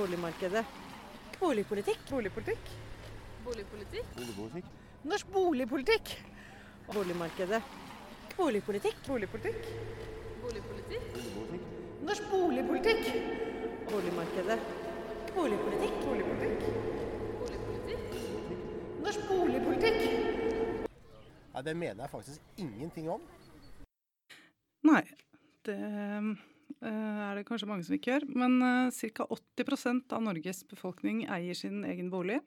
Boligmarkedet. Boligpolitikk. Boligpolitikk. Boligpolitikk. Boligpolitikk. Norsk boligpolitikk. Boligmarkedet. Boligpolitikk. Boligpolitikk. Boligpolitikk. Boligpolitikk. Norsk boligpolitikk. Boligmarkedet. Boligpolitikk. Boligpolitikk. Boligpolitikk. Norsk boligpolitikk. Nei, det mener jeg faktisk ingenting om. Nei, det er det kanskje mange som ikke gjør. Men uh, ca. 80% av Norges befolkning eier sin egen bolig.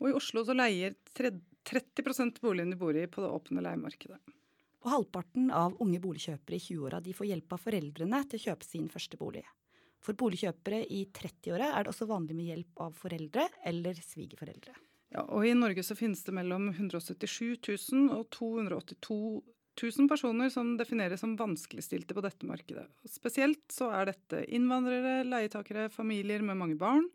Og i Oslo så leier 30% boligen de bor i på det åpne leiemarkedet. Og halvparten av unge boligkjøpere i 20-åra får hjelp av foreldrene til å kjøpe sin første bolig. For boligkjøpere i 30-åra er det også vanlig med hjelp av foreldre eller svigerforeldre. Ja, og I Norge så finnes det mellom 177 000 og 282 000 personer som defineres som vanskeligstilte på dette markedet. Spesielt så er dette innvandrere, leietakere, familier med mange barn,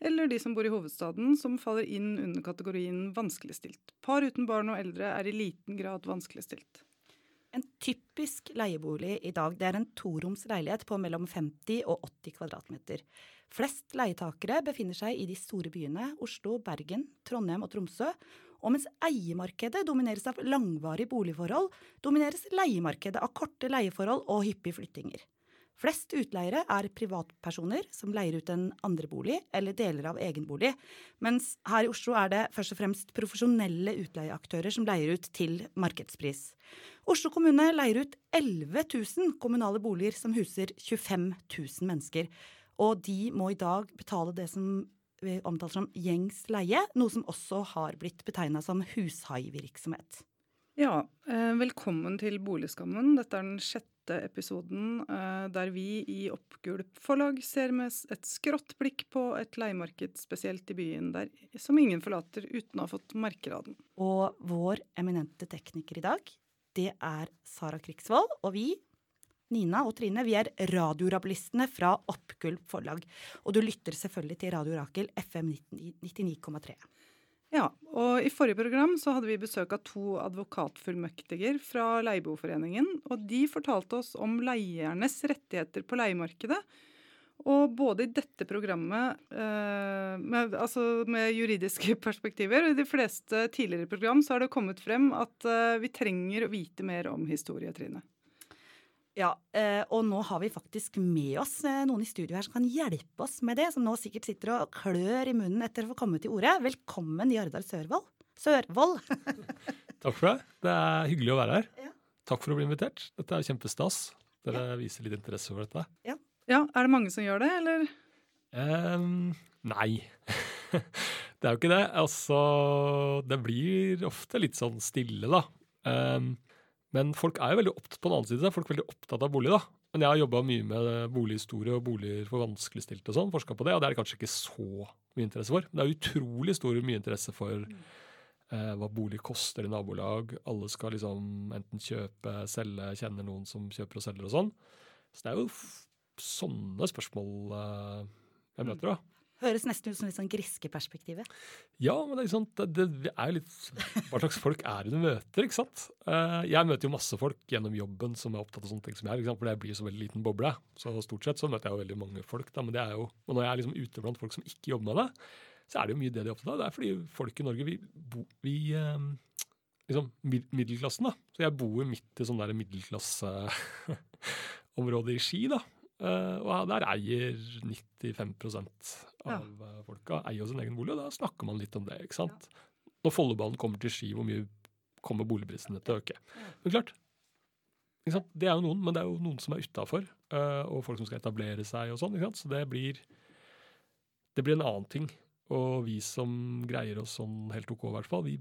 eller de som bor i hovedstaden, som faller inn under kategorien vanskeligstilt. Par uten barn og eldre er i liten grad vanskeligstilt. En typisk leiebolig i dag det er en toroms leilighet på mellom 50 og 80 kvadratmeter. Flest leietakere befinner seg i de store byene Oslo, Bergen, Trondheim og Tromsø. Og mens eiemarkedet domineres av langvarige boligforhold, domineres leiemarkedet av korte leieforhold og hyppige flyttinger. Flest utleiere er privatpersoner som leier ut en andre bolig eller deler av egen bolig, mens her i Oslo er det først og fremst profesjonelle utleieaktører som leier ut til markedspris. Oslo kommune leier ut 11 000 kommunale boliger som huser 25 000 mennesker, og de må i dag betale det som vi omtaler som gjengs leie, noe som også har blitt betegna som hushaivirksomhet. Ja, eh, velkommen til Boligskammen. Dette er den sjette episoden eh, der vi i Oppgulp forlag ser med et skrått blikk på et leiemarked spesielt i byen, der, som ingen forlater uten å ha fått merker av den. Og vår eminente tekniker i dag, det er Sara Krigsvold. Og vi, Nina og Trine, vi er radiorabelistene fra Oppgulp forlag. Og du lytter selvfølgelig til Radio Rakel FM 99,3. Ja, og I forrige program så hadde vi besøk av to advokatfullmektiger fra Leieboerforeningen. og De fortalte oss om leiernes rettigheter på leiemarkedet. Og både i dette programmet, eh, med, altså med juridiske perspektiver, og i de fleste tidligere program, så har det kommet frem at eh, vi trenger å vite mer om historie, Trine. Ja, eh, og nå har vi faktisk med oss eh, noen i studio her som kan hjelpe oss med det, som nå sikkert sitter og klør i munnen etter å få komme til orde. Velkommen, Jardar Sørvold. Sørvold. Takk for det. Det er hyggelig å være her. Ja. Takk for å bli invitert. Dette er kjempestas. Dere viser litt interesse for dette. Ja, Er det mange som gjør det, eller? Um, nei. det er jo ikke det. Altså, det blir ofte litt sånn stille, da. Ehm, men folk er jo veldig opptatt på den annen side, folk er veldig opptatt av bolig, da. Men jeg har jobba mye med bolighistorie og boliger for vanskeligstilte og sånn, forska på det, og det er det kanskje ikke så mye interesse for. Men det er utrolig stor mye interesse for eh, hva bolig koster i nabolag. Alle skal liksom enten kjøpe, selge, kjenner noen som kjøper og selger og sånn. Så det er jo sånne spørsmål eh, jeg møter, da. Høres nesten ut som litt sånn Griske-perspektivet. Ja, men det er, sant, det, det er jo litt Hva slags folk er det du møter, ikke sant? Eh, jeg møter jo masse folk gjennom jobben som er opptatt av sånne ting som jeg er, for jeg blir så veldig liten boble. Så stort sett så møter jeg jo veldig mange folk, da, men det er jo Og når jeg er liksom ute blant folk som ikke jobber med det, så er det jo mye det de er opptatt av. Det er fordi folk i Norge, vi, bo, vi eh, liksom middelklassen, da. Så jeg bor midt i sånn der middelklasseområde i Ski, da. Eh, og der eier 95 av ja. folka eier sin egen bolig, og da snakker man litt om det. ikke sant? Når Follobanen kommer til Ski, hvor mye kommer boligprisene til å øke? Men klart, ikke sant? det er jo noen, men det er jo noen som er utafor, og folk som skal etablere seg og sånn. ikke sant? Så det blir, det blir en annen ting. Og vi som greier oss sånn helt ok, i hvert fall, vi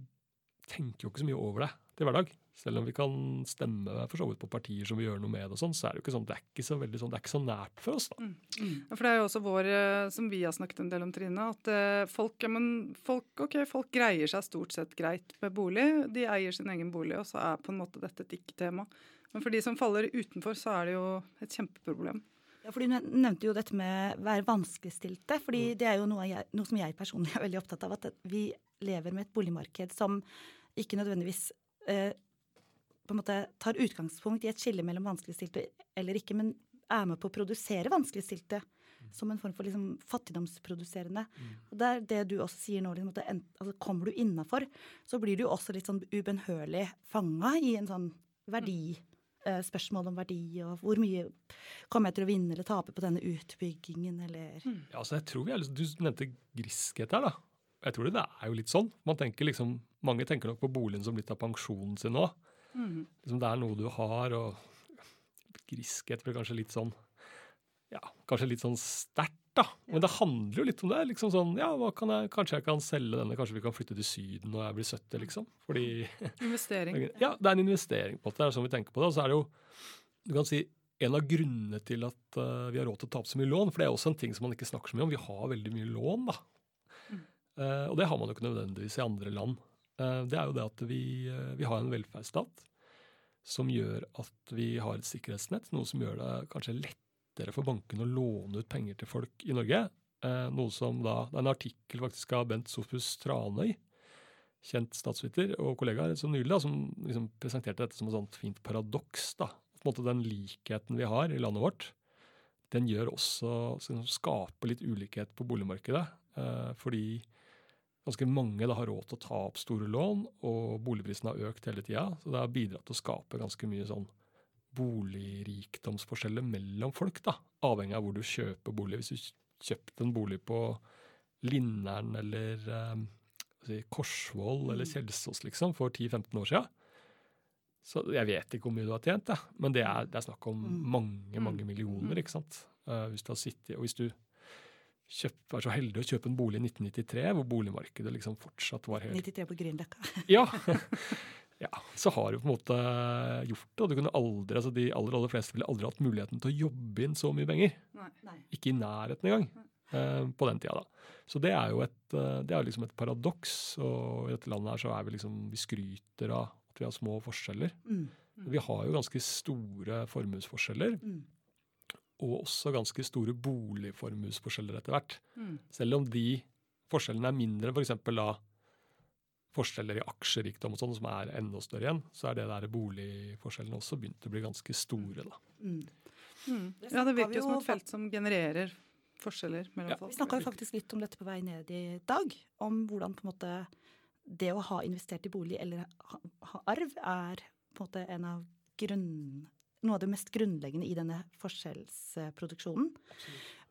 tenker jo ikke så mye over det til hverdag. Selv om vi kan stemme for så vidt på partier som vil gjøre noe med det, og sånn, så er det jo ikke sånn, det er ikke så veldig sånn, det er ikke så nært for oss. da. Ja, for det er jo også vår, eh, som vi har snakket en del om, Trine, at eh, folk, ja, men folk, okay, folk greier seg stort sett greit med bolig. De eier sin egen bolig, og så er på en måte dette et ikke-tema. Men for de som faller utenfor, så er det jo et kjempeproblem. Ja, for Du nevnte jo dette med å være vanskeligstilte. fordi det er jo noe, jeg, noe som jeg personlig er veldig opptatt av. At vi lever med et boligmarked som ikke nødvendigvis eh, på en måte tar utgangspunkt i et skille mellom vanskeligstilte eller ikke, men er med på å produsere vanskeligstilte. som en form for liksom fattigdomsproduserende. Mm. Og det er det du også sier nå, liksom, en- altså, kommer du innafor, så blir du også litt sånn ubønnhørlig fanga i en sånn verdi. Eh, Spørsmål om verdi, og hvor mye kommer jeg til å vinne eller tape på denne utbyggingen, eller Ja, altså jeg tror vi er Du nevnte griskhet her, da. Jeg tror det, det er jo litt sånn. Man tenker liksom, Mange tenker nok på boligen som litt av pensjonen sin nå. Mm. Liksom det er noe du har, og griskhet blir kanskje litt sånn Ja, kanskje litt sånn sterkt, da. Men det handler jo litt om det. liksom sånn, ja, hva kan jeg, Kanskje jeg kan selge denne, kanskje vi kan flytte til Syden når jeg blir 70, liksom. Fordi Investering. Ja, det er en investering, på en måte. Det er sånn vi tenker på det. Og så er det jo du kan si, en av grunnene til at uh, vi har råd til å ta opp så mye lån, for det er også en ting som man ikke snakker så mye om, vi har veldig mye lån, da. Eh, og det har man jo ikke nødvendigvis i andre land. Uh, det er jo det at vi, vi har en velferdsstat som gjør at vi har et sikkerhetsnett, noe som gjør det kanskje lettere for bankene å låne ut penger til folk i Norge. Eh, noe som da, Det er en artikkel faktisk av Bent Sofus Tranøy, kjent statsviter og kollega som nylig, da, som liksom presenterte dette som et sånt fint paradoks. da. På en måte Den likheten vi har i landet vårt, den gjør også som skaper litt ulikhet på boligmarkedet. Eh, fordi ganske mange da har råd til å ta opp store lån, og boligprisene har økt hele tida. Så det har bidratt til å skape ganske mye sånn boligrikdomsforskjeller mellom folk. da, Avhengig av hvor du kjøper bolig. Hvis du kjøpte en bolig på Linneren eller eh, si, Korsvoll eller Kjelsås liksom, for 10-15 år siden. Så jeg vet ikke hvor mye du har tjent, da. men det er, det er snakk om Mm. mange mange millioner. ikke sant? Uh, hvis du har sittet, og hvis du kjøp, var så heldig å kjøpe en bolig i 1993, hvor boligmarkedet liksom fortsatt var helt 93 på Grünerløkka. ja. ja, så har du på en måte gjort det. Og du kunne aldri, altså de aller, aller fleste ville aldri hatt muligheten til å jobbe inn så mye penger. Nei. Ikke i nærheten engang. eh, på den tida, da. Så det er jo et, eh, det er liksom et paradoks. Og i dette landet her så er vi liksom Vi skryter av at vi har små forskjeller. Mm. Vi har jo ganske store formuesforskjeller. Mm. Og også ganske store boligformuesforskjeller etter hvert. Mm. Selv om de forskjellene er mindre enn f.eks. da forskjeller i aksjerikdom og sånn, som er enda større igjen, så er det der boligforskjellene også begynt å bli ganske store. da. Mm. Mm. Det Ja, det virker jo som et felt som genererer forskjeller mellom Ja. folk. Vi snakka faktisk litt om dette på vei ned i dag. Om hvordan på en måte det å ha investert i bolig eller ha, ha arv er på en måte en av grunn, noe av det mest grunnleggende i denne forskjellsproduksjonen.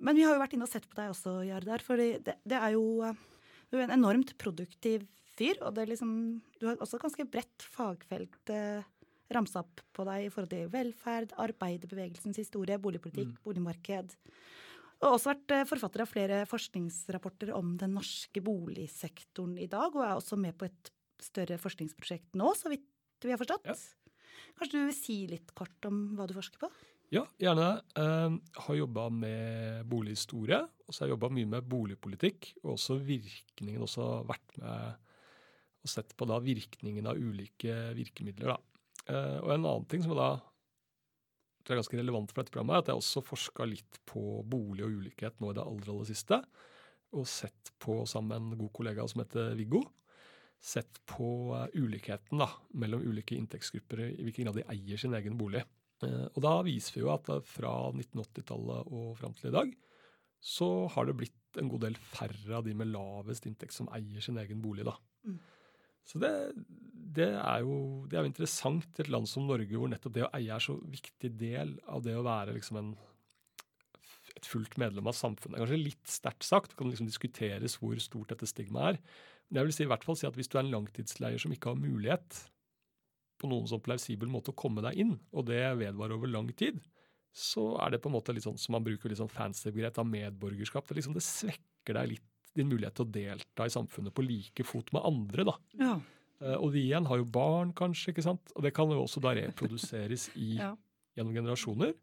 Men vi har jo vært inne og sett på deg også, Jardar. For det, det er jo en enormt produktiv fyr. Og det er liksom, du har også ganske bredt fagfelt eh, ramsa opp på deg i forhold til velferd, arbeiderbevegelsens historie, boligpolitikk, boligmarked. Og også vært eh, forfatter av flere forskningsrapporter om den norske boligsektoren i dag, og er også med på et større forskningsprosjekt nå, så vidt vi har forstått. Ja. Kanskje du vil si litt kort om hva du forsker på? Ja, gjerne. Jeg har jobba med bolighistorie, og så har jeg jobba mye med boligpolitikk, og også virkningen, også vært med og sett på da virkningen av ulike virkemidler. da. Eh, og en annen ting som da tror er ganske relevant for dette programmet, er at jeg også forska litt på bolig og ulikhet nå i det aller, aller siste. Og sett på, sammen med en god kollega som heter Viggo, sett på eh, ulikheten da, mellom ulike inntektsgrupper i hvilken grad de eier sin egen bolig. Eh, Og da viser vi jo at fra 1980-tallet og fram til i dag, så har det blitt en god del færre av de med lavest inntekt som eier sin egen bolig. da. Mm. Så det, det, er jo, det er jo interessant i et land som Norge, hvor nettopp det å eie er så viktig del av det å være liksom en, et fullt medlem av samfunnet. Det er Kanskje litt sterkt sagt, det kan liksom diskuteres hvor stort dette stigmaet er. Men jeg vil si, i hvert fall si at hvis du er en langtidsleier som ikke har mulighet på noen sånn plausibel måte å komme deg inn, og det vedvarer over lang tid, så er det på en måte litt sånn som man bruker litt sånn fancy begrep av medborgerskap. Det, liksom, det svekker deg litt din mulighet til å delta i samfunnet på like fot med andre. da. Ja. Eh, Og de igjen har jo barn, kanskje, ikke sant? og det kan jo også da reproduseres i, Ja. gjennom generasjoner.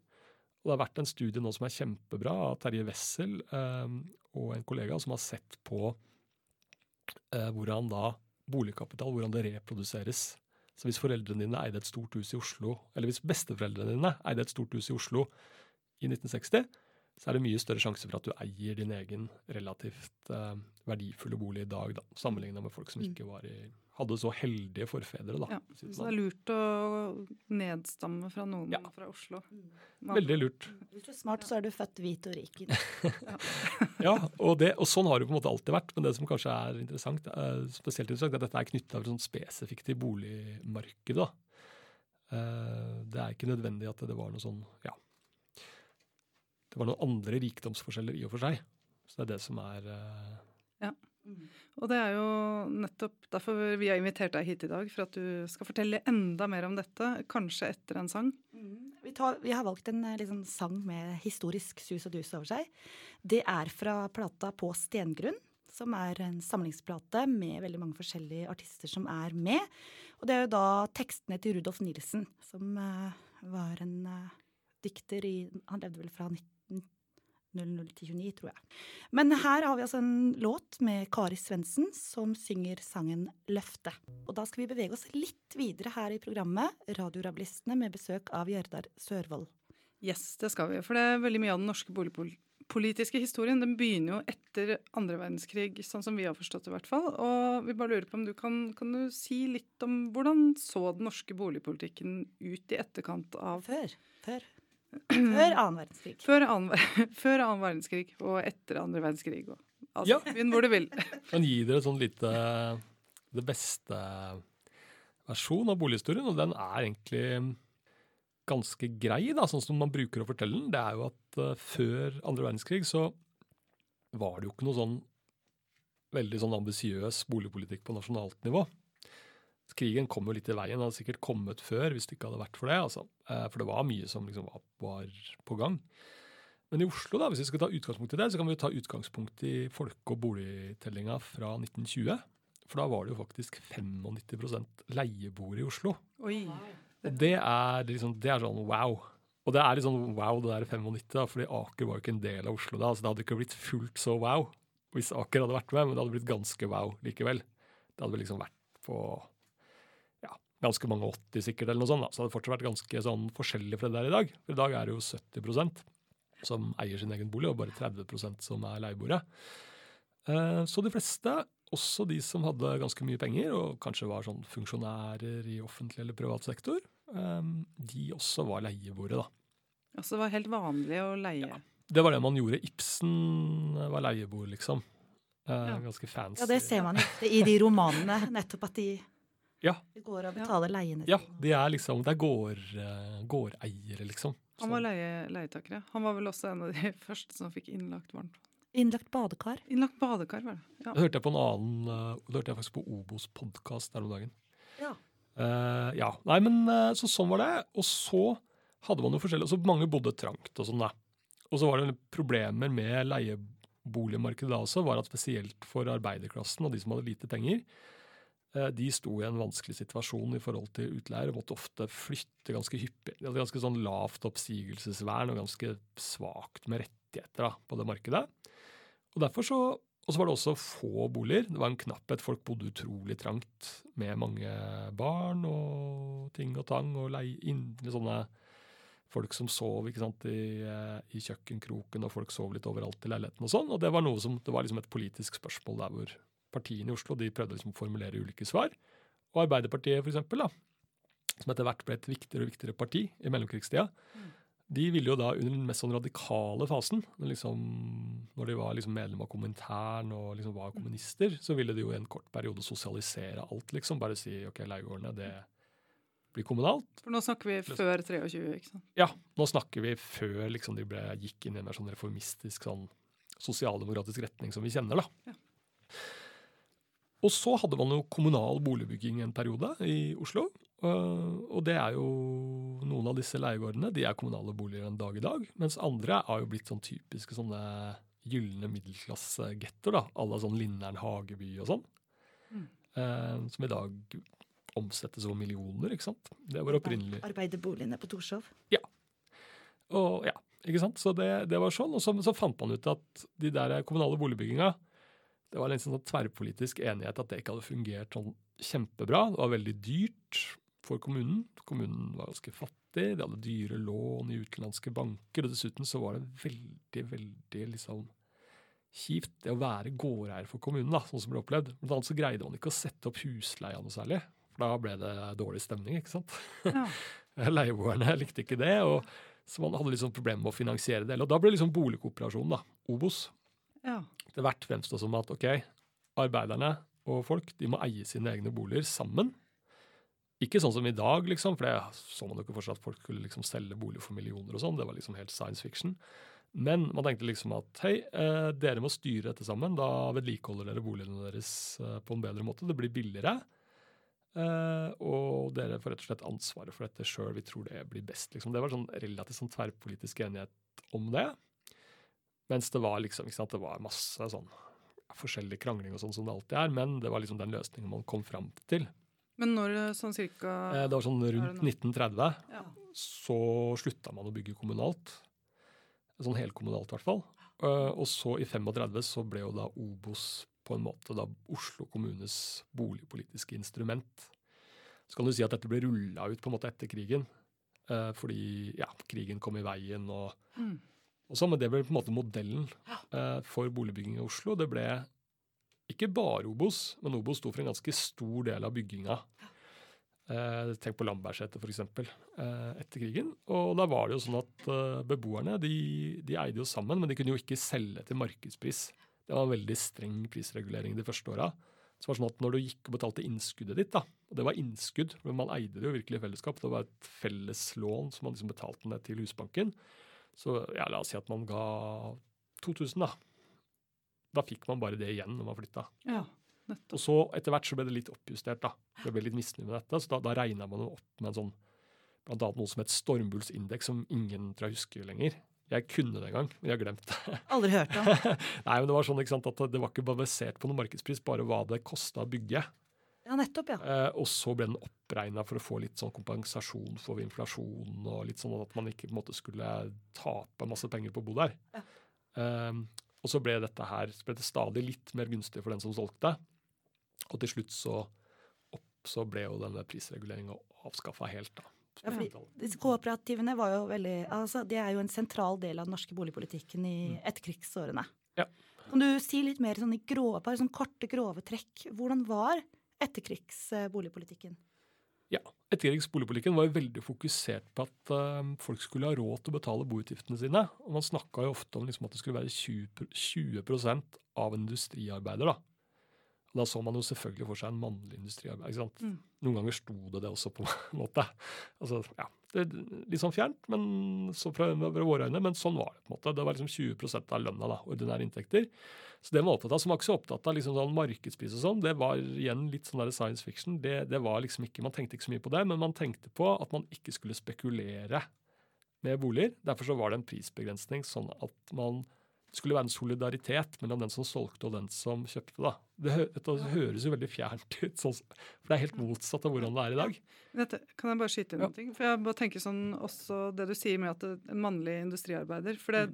Og det har vært en studie nå som er kjempebra av Terje Wessel eh, og en kollega som har sett på eh, hvordan da boligkapital, hvordan det reproduseres. Så hvis foreldrene dine eide et stort hus i Oslo, eller hvis besteforeldrene dine eide et stort hus i Oslo i 1960, så er det mye større sjanse for at du eier din egen relativt eh, verdifulle bolig i dag, da, sammenlignet med folk som Mm. ikke var i, hadde så heldige forfedre. da. Ja, Så det er lurt å nedstamme fra noen Ja. fra Oslo. Veldig lurt. Hvis du er smart, så er du født hvit og rik. Ja, og, det, og sånn har det på en måte alltid vært. Men det som kanskje er interessant, eh, spesielt interessant, er at dette er knytta sånn spesifikt til boligmarkedet. da. Eh, Det er ikke nødvendig at det var noe sånn ja, Det var noen andre rikdomsforskjeller i og for seg. Så det er det som er ja. Og det er jo nettopp derfor vi har invitert deg hit i dag, for at du skal fortelle enda mer om dette, kanskje etter en sang. Vi, tar, vi har valgt en eh, liksom, sang med historisk sus og dus over seg. Det er fra plata På stengrunn, som er en samlingsplate med veldig mange forskjellige artister som er med. Og det er jo da tekstene til Rudolf Nilsen, som uh, var en uh, dikter i Han levde vel fra 1900 til 29, tror jeg. Men her har vi altså en låt med Kari Svendsen som synger sangen 'Løfte'. Og da skal vi bevege oss litt videre her i programmet Radiorablistene med besøk av Gjerdar Sørvold. Yes, det skal vi. For det er veldig mye av den norske boligpolitiske historien. Den begynner jo etter andre verdenskrig, sånn som vi har forstått det i hvert fall. Og vi bare lurer på om du kan, kan du si litt om hvordan så den norske boligpolitikken ut i etterkant av Før. Før. Før annen verdenskrig. Før annen, før annen verdenskrig og etter andre verdenskrig. Og, altså, Ja. Begynn hvor du vil. Kan gi dere sånn lite Det beste versjon av bolighistorien, og den er egentlig ganske grei, da, sånn som man bruker å fortelle den. Det er jo at uh, før andre verdenskrig så var det jo ikke noe sånn veldig sånn ambisiøs boligpolitikk på nasjonalt nivå. Krigen kom jo litt i veien, den hadde sikkert kommet før hvis det ikke hadde vært for det. altså. Eh, For det var mye som liksom var, på gang. Men i Oslo, da, hvis vi skal ta utgangspunkt i det, så kan vi jo ta utgangspunkt i folke- og boligtellinga fra 1920. For da var det jo faktisk 95% leieboere i Oslo. Oi. Og det er, liksom, det er sånn wow. Og det er litt sånn wow, det der 95, da, fordi Aker var jo ikke en del av Oslo da. Så det hadde ikke blitt fullt så wow hvis Aker hadde vært med, men det hadde blitt ganske wow likevel. Det hadde vel liksom vært på ganske mange 80 sikkert, eller noe sånt. da. Så det hadde fortsatt vært ganske sånn forskjellig fra det der i dag. For i dag er det jo 70% som eier sin egen bolig, og bare 30% som er leieboere. Eh, Så de fleste, også de som hadde ganske mye penger, og kanskje var sånn funksjonærer i offentlig eller privat sektor, eh, de også var leieboere, da. Altså, det var helt vanlig å leie. Ja. Det var det man gjorde. Ibsen var leieboer, liksom. Eh, Ja. Ganske fancy. Ja, det ser man i de romanene, nettopp at de Ja. går og betaler leiene Ja, de er liksom, det er gård, eh, gårdeiere, liksom. Han var leie, leietakere. Han var vel også en av de første som fikk innlagt varmt vann. Innlagt badekar. Innlagt badekar, var det. Ja. Det hørte jeg på en annen, eh, det hørte jeg faktisk på Obos podkast der om dagen. Ja. Uh, ja, nei, men så sånn var det. Og så hadde man jo forskjellig, så mange bodde trangt og sånn da. Og så var det problemer med leieboligmarkedet da også, var at spesielt for arbeiderklassen og de som hadde lite penger, de sto i en vanskelig situasjon i forhold til utleier og måtte ofte flytte ganske hyppig. De hadde ganske sånn lavt oppsigelsesvern og ganske svakt med rettigheter da, på det markedet. Og derfor så og så var det også få boliger. Det var en knapphet. Folk bodde utrolig trangt med mange barn og ting og tang. Og leie inn, sånne folk som sov sant, i, eh, i kjøkkenkroken, og folk sov litt overalt i leiligheten og sånn. Og det var noe som, det var liksom et politisk spørsmål der hvor partiene i Oslo de prøvde liksom å formulere ulike svar. Og Arbeiderpartiet, for eksempel, da, som etter hvert ble et viktigere og viktigere parti i mellomkrigstida, de ville jo da under den mest sånn radikale fasen, når liksom, når de var liksom medlem av Komintern og liksom var kommunister, så ville de jo i en kort periode sosialisere alt, liksom. Bare si ok, leiegårdene, det blir kommunalt. For nå snakker vi før 23, ikke sant? Ja, nå snakker vi før liksom de ble, gikk inn i en mer sånn reformistisk, sånn sosialdemokratisk retning som vi kjenner, da. Ja. Og så hadde man jo kommunal boligbygging en periode i Oslo. øh, Og det er jo noen av disse leiegårdene de er kommunale boliger en dag i dag. Mens andre har jo blitt sånn typiske sånne gylne middelklassegetter. à la sånn Lindern Hageby og sånn. Mm. eh, Som i dag omsettes over millioner, ikke sant. Det var opprinnelig Arbeiderboligene på Torshov. Ja. og ja, ikke sant? Så det, det var sånn. Og så, så fant man ut at de der kommunale boligbygginga Det var en sånn tverrpolitisk enighet at det ikke hadde fungert sånn kjempebra. Det var veldig dyrt for kommunen. Kommunen var ganske fattig. De hadde dyre lån i utenlandske banker. Og dessuten så var det veldig, veldig liksom kjipt det å være gårdeier for kommunen, da, sånn som ble opplevd. Blant annet så greide man ikke å sette opp husleia noe særlig. For da ble det dårlig stemning, ikke sant. Ja. Leieboerne likte ikke det, og så man hadde liksom problemer med å finansiere det. Og da ble liksom boligkooperasjonen, da, Obos, ja. Etter hvert fremstå som at ok, arbeiderne og folk de må eie sine egne boliger sammen. Ikke sånn som i dag, liksom, for det så man jo ikke for seg at folk skulle liksom selge bolig for millioner og sånn. Det var liksom helt science fiction. Men man tenkte liksom at hei, eh, dere må styre dette sammen. Da vedlikeholder dere boligene deres eh, på en bedre måte. Det blir billigere. Eh, og dere får rett og slett ansvaret for dette sjøl. Vi tror det blir best. Liksom. Det var sånn relativt sånn tverrpolitisk enighet om det. Mens det var liksom, ikke sant, det var masse sånn forskjellig krangling og sånn som det alltid er. Men det var liksom den løsningen man kom fram til. Men når sånn cirka Eh, det var sånn rundt 1930 ja. så slutta man å bygge kommunalt. Sånn helkommunalt, i hvert fall. Eh, og så i 35 så ble jo da Obos på en måte da Oslo kommunes boligpolitiske instrument. Så kan du si at dette ble rulla ut på en måte etter krigen. eh, fordi ja, krigen kom i veien og, Mm. Og så, Men det ble på en måte modellen eh, for boligbygging i Oslo. Det ble ikke bare Obos, men Obos sto for en ganske stor del av bygginga. Eh, tenk på Lambertseter f.eks. Eh, etter krigen. Og da var det jo sånn at eh, beboerne de, de eide jo sammen, men de kunne jo ikke selge til markedspris. Det var en veldig streng prisregulering de første åra. Så det var sånn at når du gikk og betalte innskuddet ditt, da, og det var innskudd, men man eide det jo virkelig i fellesskap, det var et felles lån som man liksom betalte ned til Husbanken, så ja, la oss si at man ga 2000, da. Da fikk man bare det igjen når man flytta. ja. nettopp. Og så etter hvert så ble det litt oppjustert. da. Det ble litt misnøye med dette, så da, da regna man opp med en sånn blant annet noe som het stormbullsindeks, som ingen tror jeg husker lenger. Jeg kunne det en gang, men jeg har glemt det. Aldri hørt om. Nei, men Det var sånn ikke sant, at det var ikke basert på noen markedspris, bare hva det kosta å bygge. Ja, nettopp, ja. Eh, og så ble den oppregna for å få litt sånn kompensasjon for inflasjon, og litt sånn at man ikke på en måte skulle tape masse penger på å bo der. Ja. Eh, og så ble dette her så ble det stadig litt mer gunstig for den som solgte. Og til slutt så, opp, så ble jo denne prisreguleringa avskaffa helt. da. Ja, fordi Kooperativene var jo veldig, altså, de er jo en sentral del av den norske boligpolitikken i etterkrigsårene. Ja. Kan du si litt mer sånn i grove, bare sånn korte, grove trekk? Hvordan var etterkrigsboligpolitikken? Ja, Etterkrigsboligpolitikken var veldig fokusert på at eh, folk skulle ha råd til å betale boutgiftene sine. Og Man snakka jo ofte om liksom at det skulle være 20, pro- 20 av en industriarbeider. da. Og Da så man jo selvfølgelig for seg en mannlig industriarbeider. Mm. Noen ganger sto det det også, på en måte. Altså, ja, det er Litt sånn fjernt men så fra, fra våre øyne, men sånn var det. på en måte. Det var liksom 20% av lønna, da, ordinære inntekter. Så det man var opptatt av, som var ikke så opptatt av liksom sånn markedspris og sånn, det var igjen litt sånn der science fiction. Det, det var liksom ikke, Man tenkte ikke så mye på det, men man tenkte på at man ikke skulle spekulere med boliger. Derfor så var det en prisbegrensning, sånn at man det skulle være en solidaritet mellom den som solgte og den som kjøpte. da. Det, dette høres jo veldig fjernt ut, sånn, for det er helt motsatt av hvordan det er i dag. Dette, kan jeg bare skyte inn Ja. noe? For jeg bare tenker sånn, også det du sier med at en mannlig industriarbeider. For det,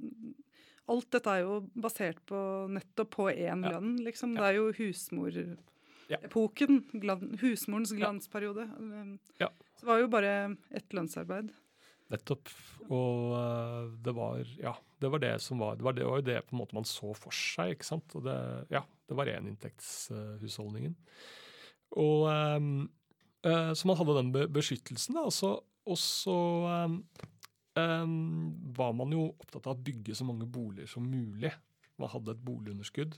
alt dette er jo basert på nettopp på én Ja. lønn, liksom. Ja. Det er jo husmorepoken. Ja. Glan, husmorens glansperiode. Um, Ja. Så det var jo bare ett lønnsarbeid. Nettopp. Og øh, det var ja, det var det som var det var, jo det på en måte man så for seg. ikke sant? Og det, ja, det var éninntektshusholdningen. Og um, Så man hadde den beskyttelsen, da. Og så, øhm, øhm, var man jo opptatt av å bygge så mange boliger som mulig. Man hadde et boligunderskudd.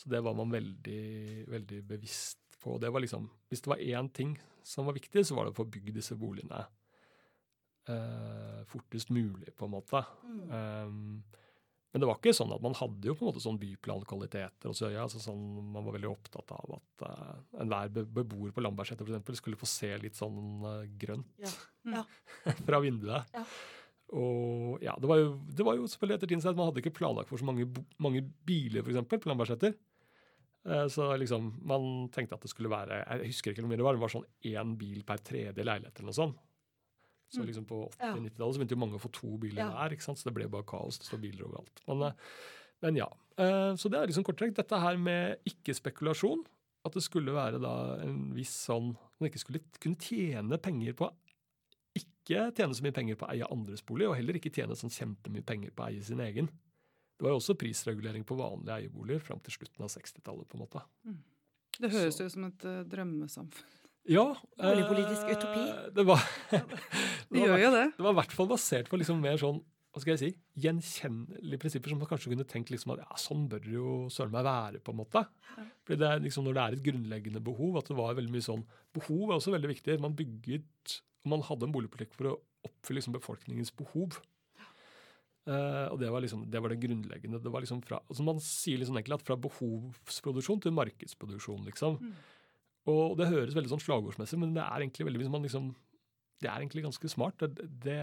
Så det var man veldig, veldig bevisst på. Det var liksom, hvis det var én ting som var viktig, så var det å få bygd disse boligene eh, fortest mulig, på en måte. Um, men det var ikke sånn at man hadde jo på en måte sånn byplankvaliteter hos Øya. Altså sånn, man var veldig opptatt av at uh, enhver beboer på Lambertseter for eksempel, skulle få se litt sånn eh, grønt Ja. Ja. fra vinduet. Ja. Og ja, det var, jo, det var jo selvfølgelig etter tiden at man hadde ikke planlagt for så mange, mange biler for eksempel, på Lambertseter. Eh, Så liksom, man tenkte at det skulle være Jeg husker ikke hvor mye det var, det var sånn én bil per tredje leilighet eller noe sånt. Så Mm. liksom på 80-90-tallet så begynte jo mange å få to biler hver, ja. så det ble bare kaos. Det står biler overalt. Men, eh, men ja. Eh, Så det er liksom kort trekk. Dette her med ikke-spekulasjon, at det skulle være da en viss sånn Man ikke skulle kunne tjene penger på ikke tjene så mye penger på å eie andres bolig, og heller ikke tjene sånn kjempemye penger på å eie sin egen. Det var jo også prisregulering på vanlige eierboliger fram til slutten av 60-tallet. på en måte. Det høres jo ut som et eh, drømmesamfunn. Ja. Boligpolitisk eh, utopi. Det var, det gjør jo det. det var i hvert fall basert på liksom mer sånn hva skal jeg si, gjenkjennelige prinsipper som man kanskje kunne tenkt liksom at ja, sånn bør det jo søren meg være. på en måte. Fordi det er liksom Når det er et grunnleggende behov, at det var veldig mye sånn Behov er også veldig viktig. Man bygget, man hadde en boligpolitikk for å oppfylle liksom befolkningens behov. Eh, og det var liksom, det var det grunnleggende. det var liksom fra, altså Man sier liksom egentlig at fra behovsproduksjon til markedsproduksjon. liksom. Og det høres veldig sånn slagordsmessig, men det er egentlig veldig, liksom, det er egentlig ganske smart. Det, det,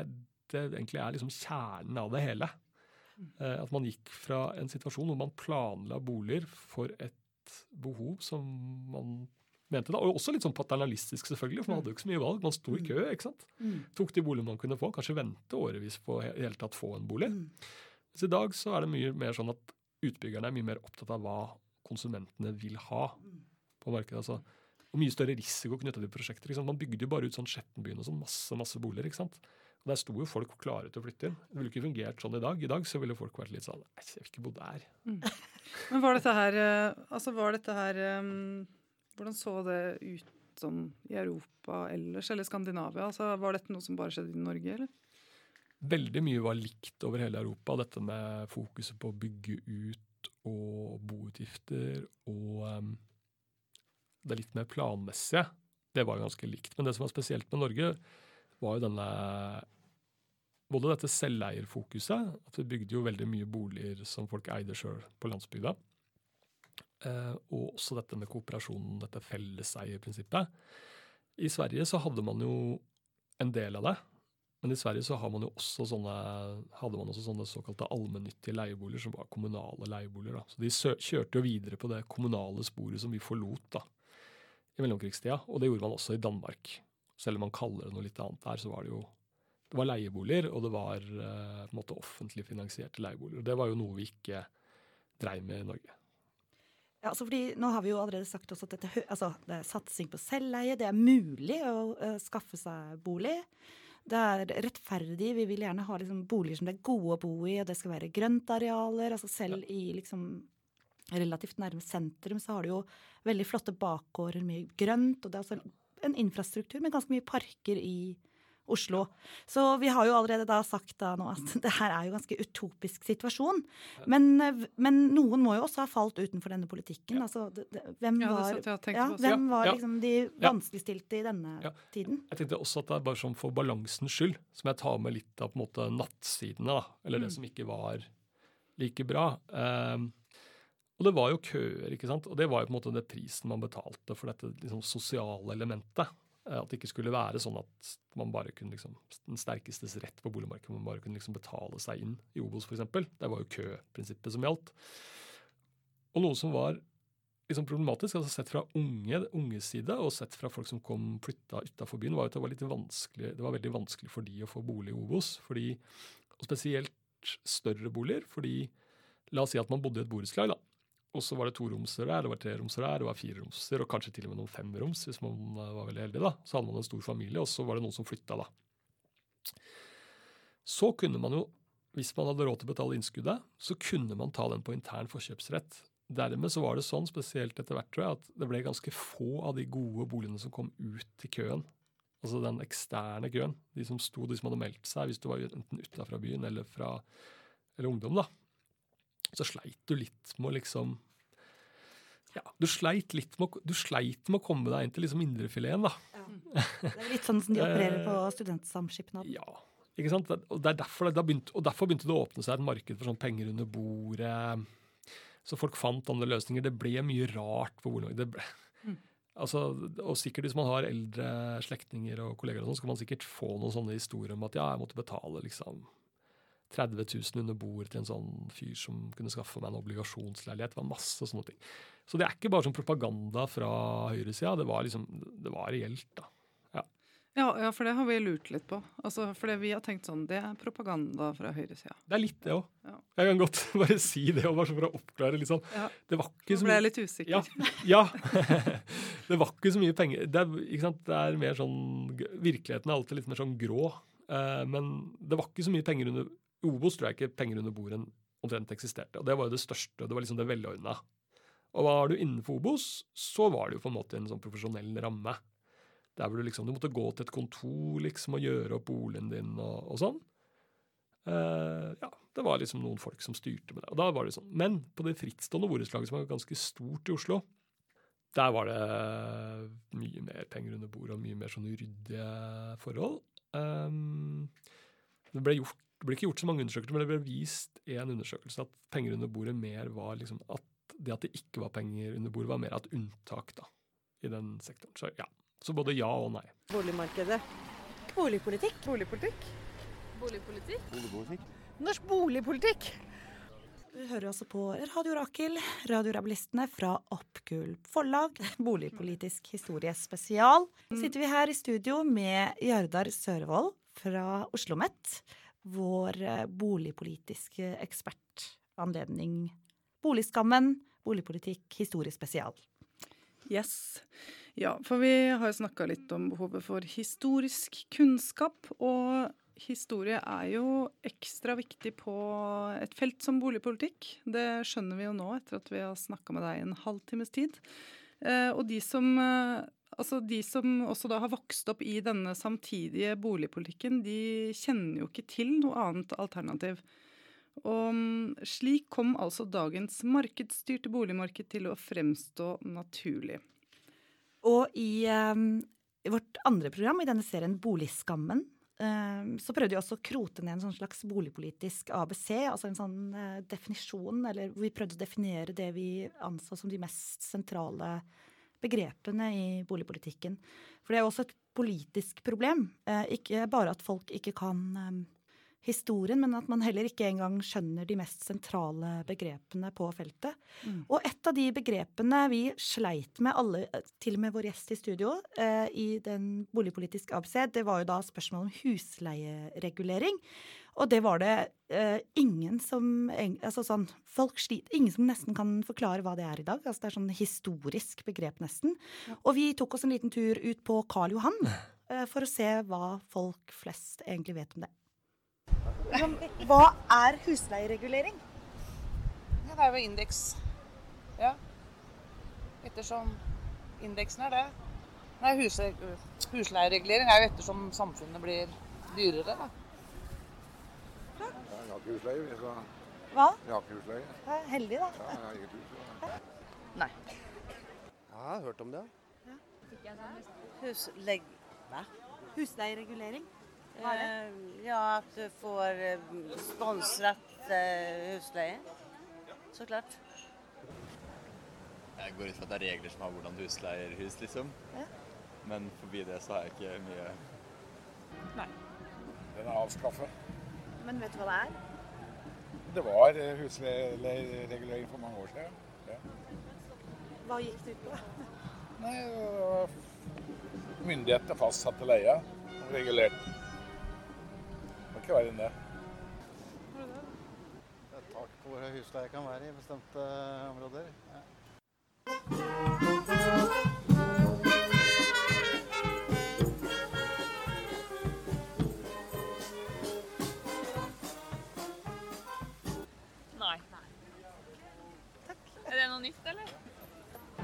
det egentlig er liksom kjernen av det hele. Eh, at man gikk fra en situasjon hvor man planla boliger for et behov som man mente da. Og også litt sånn paternalistisk, selvfølgelig, for man hadde jo ikke så mye valg. Man sto i kø. ikke sant? Mm. Tok de boligene man kunne få. Kanskje vente årevis på i hele tatt få en bolig. Mm. Så i dag så er det mye mer sånn at utbyggerne er mye mer opptatt av hva konsumentene vil ha på markedet. altså og mye større risiko knytta til prosjekter. Man bygde jo bare ut sånn Skjettenbyen og sånn, masse masse boliger. ikke sant? Og Der sto jo folk klare til å flytte inn. Det ville ikke fungert sånn i dag. I dag så ville folk vært litt sånn Nei, jeg vil ikke bo der. Men var dette her eh, Altså, var dette her um, Hvordan så det ut sånn i Europa ellers, eller Skandinavia? Altså, Var dette noe som bare skjedde i Norge, eller? Veldig mye var likt over hele Europa. Dette med fokuset på å bygge ut og boutgifter og um, det litt mer planmessige. Det var ganske likt. Men det som var spesielt med Norge, var jo denne Både dette selveierfokuset, at vi bygde jo veldig mye boliger som folk eide sjøl på landsbygda. Eh, og også dette med kooperasjonen, dette felleseierprinsippet. I Sverige så hadde man jo en del av det. Men i Sverige så har man jo også sånne, hadde man også sånne såkalte allmennyttige leieboliger, som var kommunale leieboliger. Da. Så de kjørte jo videre på det kommunale sporet som vi forlot da, i mellomkrigstida. Og det gjorde man også i Danmark. Selv om man kaller det noe litt annet der, så var det jo det var leieboliger, og det var eh, på en måte offentlig finansierte leieboliger. Og det var jo noe vi ikke dreiv med i Norge. Ja, altså fordi Nå har vi jo allerede sagt også at dette, altså, det er satsing på selveie. Det er mulig å uh, skaffe seg bolig. Det er rettferdig. Vi vil gjerne ha liksom, boliger som det er gode å bo i, og det skal være grøntarealer. altså Selv i liksom relativt nærme sentrum så har du jo veldig flotte bakgårder, mye grønt. Og det er altså en infrastruktur med ganske mye parker i Oslo. Så vi har jo allerede da sagt da nå at det her er jo ganske utopisk situasjon. Men, eh, men noen må jo også ha falt utenfor denne politikken. Altså, det, det, hvem Ja, det var, ja, hvem var ja. liksom de vanskeligstilte i denne Ja. tiden? Jeg tenkte også at det er bare sånn for balansens skyld, som jeg tar med litt av på en måte nattsidene, da, eller det som ikke var like bra. Ehm, og det var jo køer, ikke sant? og det var jo på en måte det prisen man betalte for dette liksom, sosiale elementet. Eh, At det ikke skulle være sånn at man bare kunne liksom, den sterkestes rett på boligmarkedet, man bare kunne liksom betale seg inn i Obos f.eks. Det var jo køprinsippet som gjaldt. Og noe som var liksom problematisk, altså sett fra unge, unges side og sett fra folk som kom flytta utafor byen, var at det var litt vanskelig, det var veldig vanskelig for de å få bolig i Obos. Fordi, og spesielt større boliger. fordi La oss si at man bodde i et borettslag. Og så var det toromser der, det var treromser der, det var fireromser, og kanskje til og med noen femroms hvis man eh, var veldig heldig. da. Så hadde man en stor familie, og så var det noen som flytta, da. Så kunne man jo, hvis man hadde råd til å betale innskuddet, så kunne man ta den på intern forkjøpsrett. Dermed så var det sånn, spesielt etter hvert, tror jeg, at det ble ganske få av de gode boligene som kom ut i køen. Altså den eksterne køen. De som sto, de som hadde meldt seg, hvis du var enten utafra byen eller fra eller ungdom, da. Så sleit du litt med å liksom Ja, du sleit litt med du sleit med å komme deg inn til liksom indrefileten, da. Det er litt sånn som de opererer på studentsamskipnad. Ja, ikke sant? Og, det er derfor, begynte, og derfor begynte det å åpne seg et marked for sånn penger under bordet. Så folk fant andre løsninger. Det ble mye rart på hvordan Det ble, altså, og sikkert hvis man har eldre slektninger og kolleger, og sånn, så kan man sikkert få noen sånne historier om at ja, jeg måtte betale liksom 30 000 under bordet til en sånn fyr som kunne skaffe meg en obligasjonsleilighet. Det var masse sånne ting. Så det er ikke bare sånn propaganda fra høyresida. Det var liksom, det var reelt, da. Ja, ja, for det har vi lurt litt på. Altså, fordi vi har tenkt sånn, det er propaganda fra høyresida. Det er litt det òg. Ja. Jeg kan godt bare si det, og bare for å oppklare litt sånn. Ja. Det var ikke så mye Nå ble jeg litt usikker. Ja. ja. det var ikke så mye penger. Det er, ikke sant? det er mer sånn Virkeligheten er alltid litt mer sånn grå. Eh, men det var ikke så mye penger under Obos tror jeg ikke penger under bordet omtrent eksisterte. Og det var jo det største, det var liksom det velordna. Og var du innenfor Obos, så var det jo på en måte en sånn profesjonell ramme. Der hvor du liksom, du måtte gå til et kontor liksom og gjøre opp boligen din og, og sånn. Uh, ja, det var liksom noen folk som styrte med det. Og da var det sånn. Men på det frittstående borettslaget, som er ganske stort i Oslo, der var det mye mer penger under bordet og mye mer sånn uryddige forhold. Um, det, ble gjort, det ble ikke gjort så mange undersøkelser, men det ble vist i en undersøkelse at penger under bordet mer var liksom at det at det ikke var penger under bordet, var mer et unntak da, i den sektoren. Så ja, så både ja og nei. Boligmarkedet. Boligpolitikk. Boligpolitikk. Boligpolitikk. boligpolitikk. Norsk boligpolitikk. Vi hører også på Radio Rakel, Radiorabilistene fra Oppgul forlag, boligpolitisk historie spesial. sitter vi her i studio med Jardar Sørvold fra Oslo OsloMet, vår eh, boligpolitiske ekspert. Anledning Boligskammen, boligpolitikk, historiespesial. Yes. Ja, for vi har jo snakka litt om behovet for historisk kunnskap. Og historie er jo ekstra viktig på et felt som boligpolitikk. Det skjønner vi jo nå etter at vi har snakka med deg en halvtimes tid. Eh, og de som, eh, altså de som også da har vokst opp i denne samtidige boligpolitikken, de kjenner jo ikke til noe annet alternativ. Og mm, slik kom altså dagens markedsstyrte boligmarked til å fremstå naturlig. Og i, um, vårt andre program i denne serien Boligskammen um, så prøvde vi også å krote ned en sånn slags boligpolitisk ABC, altså en sånn uh, definisjon, eller vi prøvde å definere det vi anså som de mest sentrale begrepene i boligpolitikken. For det er jo også et politisk problem. Uh, ikke bare at folk ikke kan um, historien, men at man heller ikke engang skjønner de mest sentrale begrepene på feltet. Mm. Og et av de begrepene vi sleit med, alle, til og med vår gjest i studio, eh, i den boligpolitiske ABC, det var jo da spørsmålet om husleieregulering. Og det var det eh, ingen som altså sånn, folk sliter, Ingen som nesten kan forklare hva det er i dag. altså Det er sånn historisk begrep, nesten. Ja. Og vi tok oss en liten tur ut på Karl Johan eh, for å se hva folk flest egentlig vet om det. Hva er husleieregulering? Ja, det er jo indeks. Ja. Ettersom indeksen er det. Nei, husleieregulering er jo ettersom samfunnet blir dyrere, da. Ja, jeg har ikke husleie, vi skal Hva? Jeg har ikke husleie. Ja, heldig, da. Ja, jeg har eget hus. Ja. Nei. Jeg har hørt om det. Ja. Huslegg... Hva? Husleieregulering? Eh, ja, at du får sponset sponsret eh, husleie. Så klart. Jeg går ut fra at det er regler som har hvordan du husleier hus, liksom. Ja. Men forbi det så har jeg ikke mye Nei. Den er avskaffet. Men vet du hva det er? Det var eh, husleieregulering for mange år siden. Ja. Hva gikk det ut på? Nei, Myndighetene fastsatte leia og regulerte ikke verre enn det. Det er tak på hvor høy husleie kan være i bestemte områder. Ja. Nei. Takk. Er det noe nytt, eller?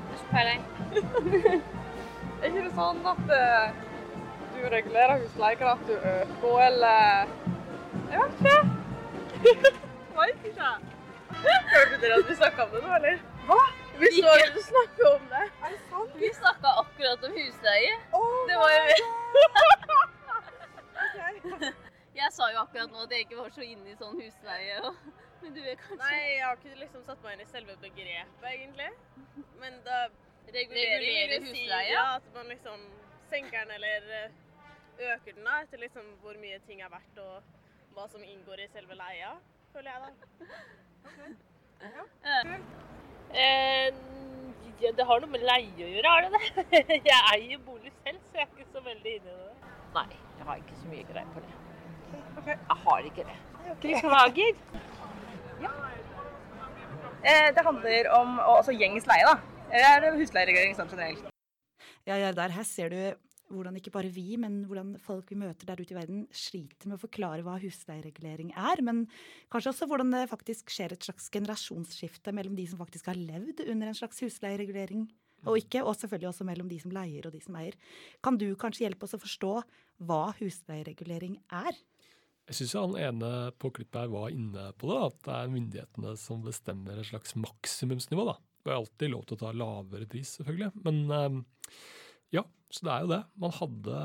Ikke peiling. er ikke det sånn at uh, du regulerer husleien, at du øker eller Jeg vet ikke. Ikke. Hørte dere at vi snakka om det nå, eller? Hva? Vi så du snakka om det. Er det sant? Vi snakka akkurat om husleie. Oh, det var jo okay. Jeg sa jo akkurat nå at jeg ikke var så inne i sånn husleie. Og, men du er kanskje Nei, jeg har ikke liksom satt meg inn i selve begrepet, egentlig. Men da regulerer Regulere husleie? Ja, at man liksom senker den eller eh, øker den da, etter liksom hvor mye ting er verdt og hva som inngår i selve leia, føler jeg da. Okay. ja, det har noe med leie å gjøre, har det det? Jeg eier bolig selv, så jeg er ikke så veldig inne i det. Nei, jeg har ikke så mye greie på det. Okay. Jeg har ikke det. Beklager. Ja. Eh, det handler om altså, gjengs leie, da. Eller er det husleieregulering sånn generelt? Ja, ja, der her ser du hvordan ikke bare vi, men hvordan folk vi møter der ute i verden, sliter med å forklare hva husleieregulering er. Men kanskje også hvordan det faktisk skjer et slags generasjonsskifte mellom de som faktisk har levd under en slags husleieregulering og ikke, og selvfølgelig også mellom de som leier og de som eier. Kan du kanskje hjelpe oss å forstå hva husleieregulering er? Jeg syns han ene på klippet her var inne på det, at det er myndighetene som bestemmer et slags maksimumsnivå. da. Det er alltid lov til å ta lavere pris, selvfølgelig. Men eh, ja, så det er jo det. Man hadde,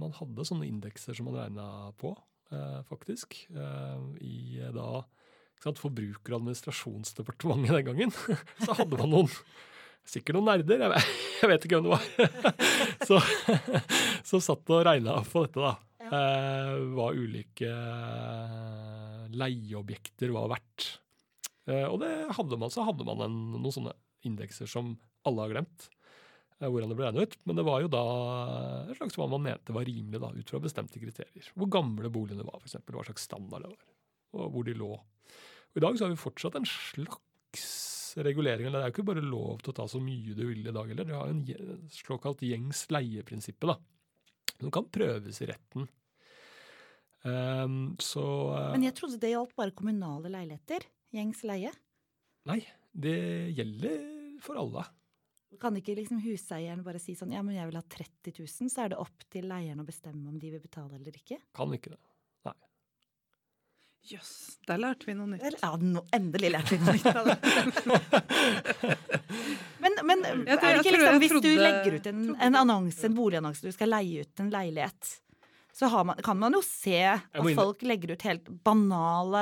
man hadde sånne indekser som man regna på, eh, faktisk. Eh, I da ikke sant, Forbruker- og administrasjonsdepartementet den gangen. så hadde man noen Sikkert noen nerder, jeg vet, jeg vet ikke hvem det var. så, så satt og regna på dette, da. Eh, hva ulike eh, leieobjekter var verdt. Eh, og det hadde man, så hadde man en, noen sånne indekser som alle har glemt eh, hvordan det ble regnet ut. Men det var jo da et slags hva man mente var rimelig, da, ut fra bestemte kriterier. Hvor gamle boligene var, f.eks. Hva slags standard det var, og hvor de lå. Og I dag så har vi fortsatt en slags regulering. eller Det er jo ikke bare lov til å ta så mye du vil i dag heller. Det har en såkalt gjengs leieprinsippet, da. Som kan prøves i retten. Um, så uh, Men jeg trodde det gjaldt bare kommunale leiligheter. Gjengs leie. Nei, det gjelder for alle. Kan ikke liksom huseieren bare si sånn ja, men jeg vil ha 30 000, så er det opp til leieren å bestemme om de vil betale eller ikke? Kan ikke det. Nei. Jøss, der lærte vi noe nytt. Eller, ja, no, endelig lærte vi noe nytt. men men Jeg tror- er det ikke liksom, hvis du legger ut en, en annonse, en boligannonse, du skal leie ut en leilighet, så har man, kan man jo se at folk legger ut helt banale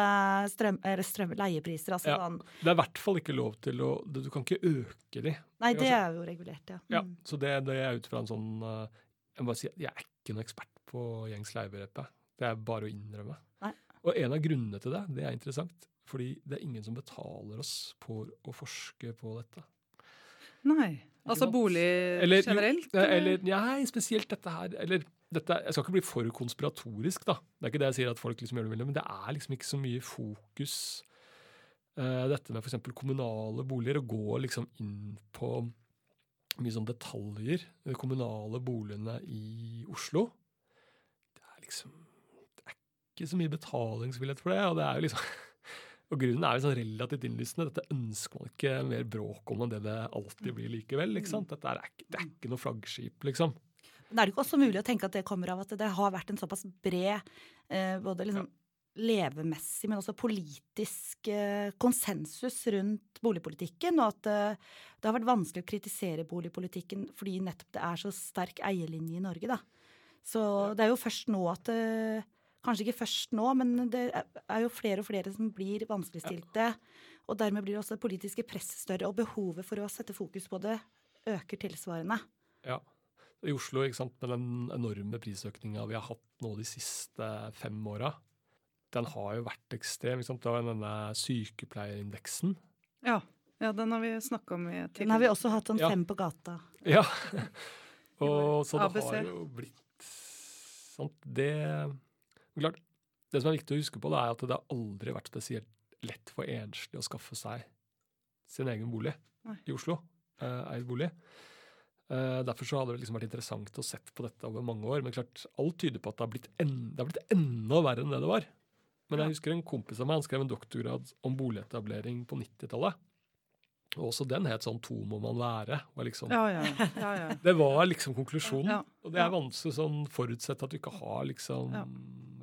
strøm, eller strøm, leiepriser. Altså Ja, sånn det er i hvert fall ikke lov til å Du kan ikke øke de. Nei, det Altså, er jo regulert, ja. Ja, Mm. så det, det er ut fra en sånn eh, Jeg må bare si at jeg er ikke noen ekspert på gjengs leiebegrep. Det er bare å innrømme. Nei. Og en av grunnene til det, det er interessant, fordi det er ingen som betaler oss for å forske på dette. Nei. Altså bolig Eller- generelt? Ja, Eller, nei, spesielt dette her. Eller dette, jeg skal ikke bli for konspiratorisk, da. Det er ikke det jeg sier at folk liksom gjør det men det er liksom ikke så mye fokus uh, dette med f.eks. kommunale boliger, å gå liksom inn på mye sånn detaljer. De kommunale boligene i Oslo. Det er liksom Det er ikke så mye betalingsvillighet for det. Og det er jo liksom og grunnen er jo sånn relativt innlysende. Dette ønsker man ikke mer bråk om enn det det alltid blir likevel. ikke sant? Dette er, ikke- det er ikke noe flaggskip, liksom. Men er det ikke også mulig å tenke at det kommer av at det har vært en såpass bred, eh, både liksom levemessig, men også politisk eh, konsensus rundt boligpolitikken, og at eh, det har vært vanskelig å kritisere boligpolitikken fordi nettopp det er så sterk eierlinje i Norge, da. Så det er jo først nå at Kanskje ikke først nå, men det er jo flere og flere som blir vanskeligstilte. Og dermed blir også det politiske presset større, og behovet for å sette fokus på det øker tilsvarende. Ja. I Oslo, ikke sant, med den enorme prisøkninga vi har hatt nå de siste fem åra, den har jo vært ekstrem. ikke sant? Det var denne sykepleierindeksen. Ja. ja, den har vi snakka om i Den har vi også hatt sånn Ja. fem på gata. Ja. Og så det ABC. har jo blitt sant, Det klart, det som er viktig å huske på, det er at det har aldri vært spesielt lett for enslige å skaffe seg sin egen bolig Nei. i Oslo. Eh, eid bolig. Eh, derfor så hadde det liksom vært interessant å sett på dette over mange år. Men klart, alt tyder på at det har blitt, en, det har blitt enda verre enn det det var. Men jeg husker en kompis av meg han skrev en doktorgrad om boligetablering på 90-tallet. Og også den het sånn 'To må man være'. Var liksom, Ja, ja, ja, ja. Det var liksom konklusjonen. Og det er vanskelig sånn forutsette at du ikke har liksom Ja.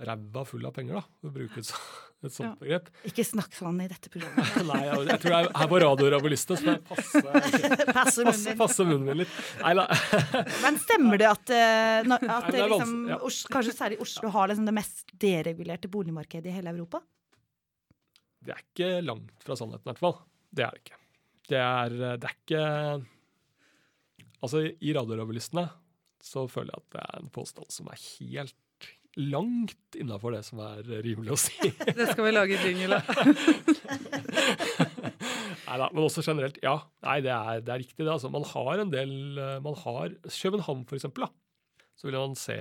ræva full av penger, da, for å bruke et, så, et sånt Ja. begrep. Ikke snakk sånn i dette programmet. Nei, jeg, jeg tror jeg er her på Radio Rabolista, så jeg passe, Passe munnen din. passe munnen min litt. Nei da. Men stemmer det at, eh, at Nei, det er liksom, ja. Os kanskje særlig Oslo har liksom det mest deregulerte boligmarkedet i hele Europa? Det er ikke langt fra sannheten, i hvert fall. Det er det ikke. Det er, det er ikke Altså, i radioravelistene så føler jeg at det er en påstand som er helt langt innafor det som er rimelig å si. Det skal vi lage jingle av. Nei da, men også generelt, ja. Nei, det er, det er riktig, det. Altså, man har en del eh, man har, København, for eksempel, da, så vil man se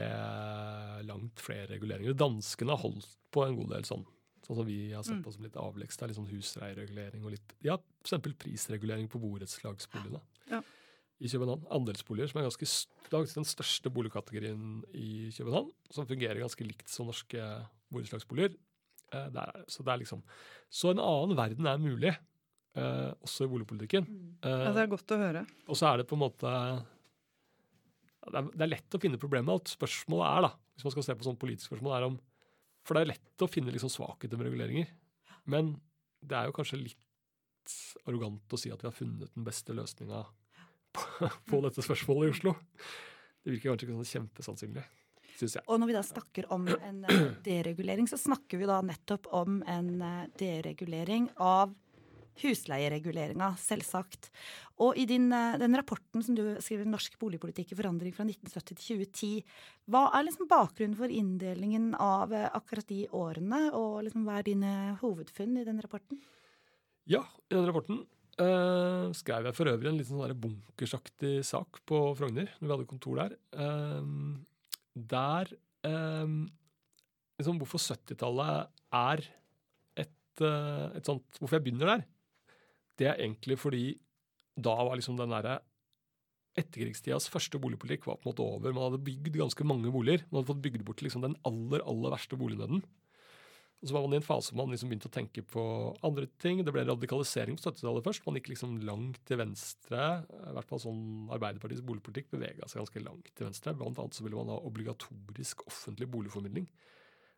langt flere reguleringer. Danskene har holdt på en god del sånn. Sånn som vi har sett Mm. på som litt avleggs. Det er litt sånn husleieregulering og litt Ja, f.eks. prisregulering på borettslagsboligene. Ja. i København. Andelsboliger, som er ganske den største boligkategorien i København. Som fungerer ganske likt som norske borettslagsboliger. Eh. Så det er liksom Så en annen verden er mulig, eh, også i boligpolitikken. Eh, Ja, det er godt å høre. og så er det på en måte det er, det er lett å finne problemer med alt. Spørsmålet er, da, hvis man skal se på sånn politisk spørsmål, er om For det er lett å finne liksom svakheter med reguleringer. Men det er jo kanskje litt arrogant å si at vi har funnet den beste løsninga på, på dette spørsmålet i Oslo. Det virker kanskje ikke sånn kjempesannsynlig, Synes jeg. Og når vi da snakker om en eh, deregulering, så snakker vi da nettopp om en eh, deregulering av husleiereguleringa, selvsagt. Og i din, eh, den rapporten som du skriver, 'Norsk boligpolitikk i forandring fra 1970 til 2010', hva er liksom bakgrunnen for inndelingen av eh, akkurat de årene, og liksom hva er dine hovedfunn i den rapporten? Ja, i den rapporten eh, skrev jeg for øvrig en litt sånn bunkersaktig sak på Frogner, når vi hadde kontor der. Eh, der eh, liksom Hvorfor 70-tallet er et, eh, et sånt Hvorfor jeg begynner der, det er egentlig fordi da var liksom den derre Etterkrigstidas første boligpolitikk var på en måte over. Man hadde bygd ganske mange boliger. Man hadde fått bygd bort liksom den aller aller verste bolignøden. Og så var man i en fase hvor man liksom begynte å tenke på andre ting. Det ble radikalisering på 70-tallet først. Man gikk liksom langt til venstre. I hvert fall sånn Arbeiderpartiets boligpolitikk bevega seg ganske langt til venstre. Blant annet så ville man ha obligatorisk offentlig boligformidling.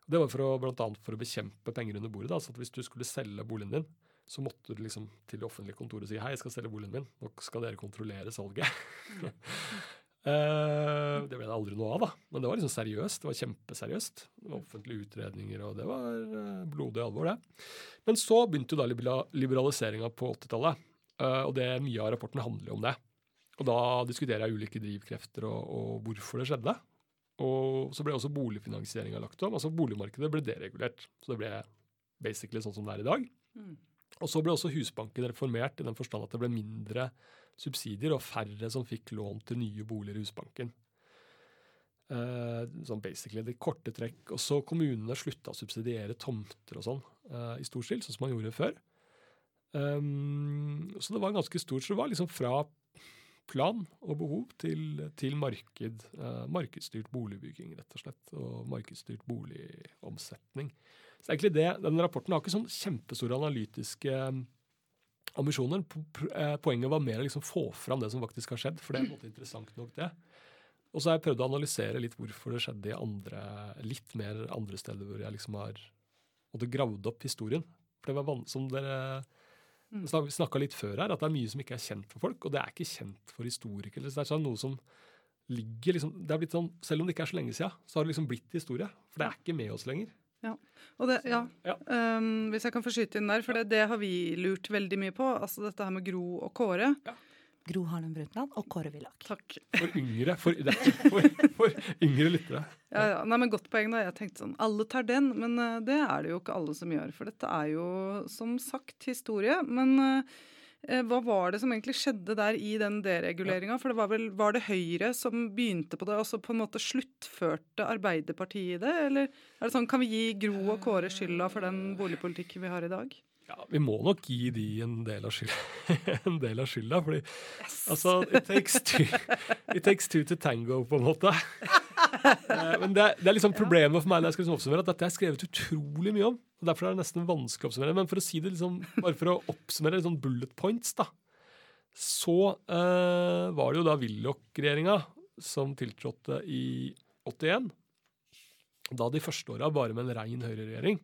Det var for å, blant annet for å bekjempe penger under bordet. Da. Så at hvis du skulle selge boligen din, så måtte du liksom til det offentlige kontoret si hei, jeg skal selge boligen min. Nå skal dere kontrollere salget. Eh, det ble det aldri noe av, da. Men det var liksom seriøst. Det var kjempeseriøst. Det var offentlige utredninger, og det var eh, blodig alvor, det. Men så begynte jo da liberaliseringa på 80-tallet. eh, og det, mye av rapporten handler om det. Og da diskuterer jeg ulike drivkrefter og, og hvorfor det skjedde. Og så ble også boligfinansieringa lagt om. Altså boligmarkedet ble deregulert. Så det ble basically sånn som det er i dag. Og så ble også Husbanken reformert i den forstand at det ble mindre subsidier og færre som fikk lån til nye boliger i Husbanken. Uh, sånn basically det korte trekk. Og så kommunene slutta å subsidiere tomter og sånn uh, i stor stil, sånn som man gjorde før. Um, så det var ganske stort. Så det var liksom fra plan og behov til, til marked. Uh, markedsstyrt boligbygging, rett og slett. Og markedsstyrt boligomsetning. Så egentlig det, Denne rapporten har ikke sånn kjempestore analytiske eh, ambisjoner. Eh, Poenget var mer å liksom få fram det som faktisk har skjedd, for det er på en måte interessant nok, det. Og så har jeg prøvd å analysere litt hvorfor det skjedde i andre, litt mer andre steder hvor jeg liksom har måtte gravd opp historien. For det var van som dere Mm. snakka litt før her, at det er mye som ikke er kjent for folk, og det er ikke kjent for historikere. Så det er sånn noe som ligger liksom, det er blitt sånn, Selv om det ikke er så lenge siden, så har det liksom blitt historie. For det er ikke med oss lenger. Ja. Og det, ja. Um, hvis jeg kan få skyte inn der, for det, det har vi lurt veldig mye på. Altså dette her med Gro og Kåre. Gro Harlem Brundtland og Kåre Willoch. Takk. For yngre, for, for, for yngre lyttere. Ja, ja. Nei, men Godt poeng. da. Jeg tenkte sånn, Alle tar den, men eh, det er det jo ikke alle som gjør. For dette er jo som sagt historie. Men eh, hva var det som egentlig skjedde der i den dereguleringa? For det var vel var det Høyre som begynte på det, og så på en måte sluttførte Arbeiderpartiet det? Eller er det sånn, kan vi gi Gro og Kåre skylda for den boligpolitikken vi har i dag? Ja, Vi må nok gi de en del av skylda. en del av skylda fordi altså, it takes, two, it takes two to tango, på en måte. Eh, Men det, det er liksom problemet for meg når jeg skal liksom oppsummere, at dette er skrevet utrolig mye om. Og Derfor er det nesten vanskelig å oppsummere. Men for å si det liksom, bare for å oppsummere sånn bullet points, da, så eh, var det jo da Willoch-regjeringa som tiltrådte i 81. Da de første åra bare med en rein høyreregjering.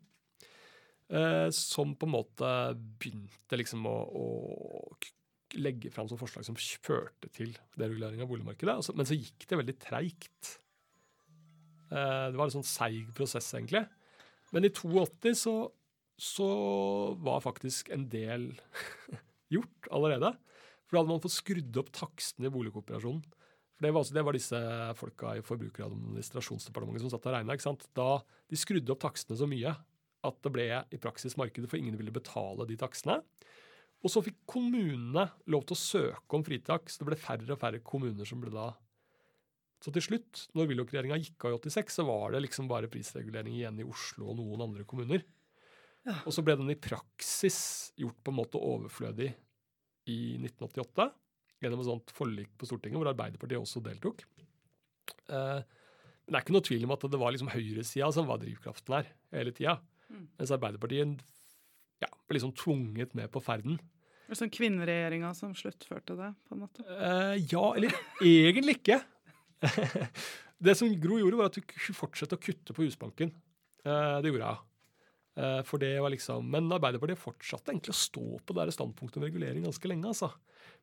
Eh, som på en måte begynte liksom å, å legge fram som forslag som førte til deregulering av boligmarkedet. Altså, men så gikk det veldig treigt. Eh, det var en sånn seig prosess, egentlig. Men i 82 så, så var faktisk en del gjort allerede. For da hadde man fått skrudd opp takstene i boligkooperasjonen. For det var, altså, det var disse folka i Forbruker- og administrasjonsdepartementet som satt og regna. Da de skrudde opp takstene så mye at det ble i praksis markedet, for ingen ville betale de takstene. Og så fikk kommunene lov til å søke om fritak, så det ble færre og færre kommuner som ble da Så til slutt, når Willoch-regjeringa gikk av i 86, så var det liksom bare prisregulering igjen i Oslo og noen andre kommuner. Og så ble den i praksis gjort på en måte overflødig i 1988. gjennom et sånt forlik på Stortinget, hvor Arbeiderpartiet også deltok. Eh, men det er ikke noe tvil om at det var liksom høyresida som var drivkraften her hele tida. Mm. Mens Arbeiderpartiet ja, ble liksom tvunget med på ferden. Er sånn kvinneregjeringa som sluttførte det, på en måte. Eh, ja, eller egentlig ikke. det som Gro gjorde, var at hun fortsatte å kutte på Husbanken. Eh, det gjorde hun. Eh, for det var liksom, Men Arbeiderpartiet fortsatte egentlig å stå på det standpunktet om regulering ganske lenge. altså.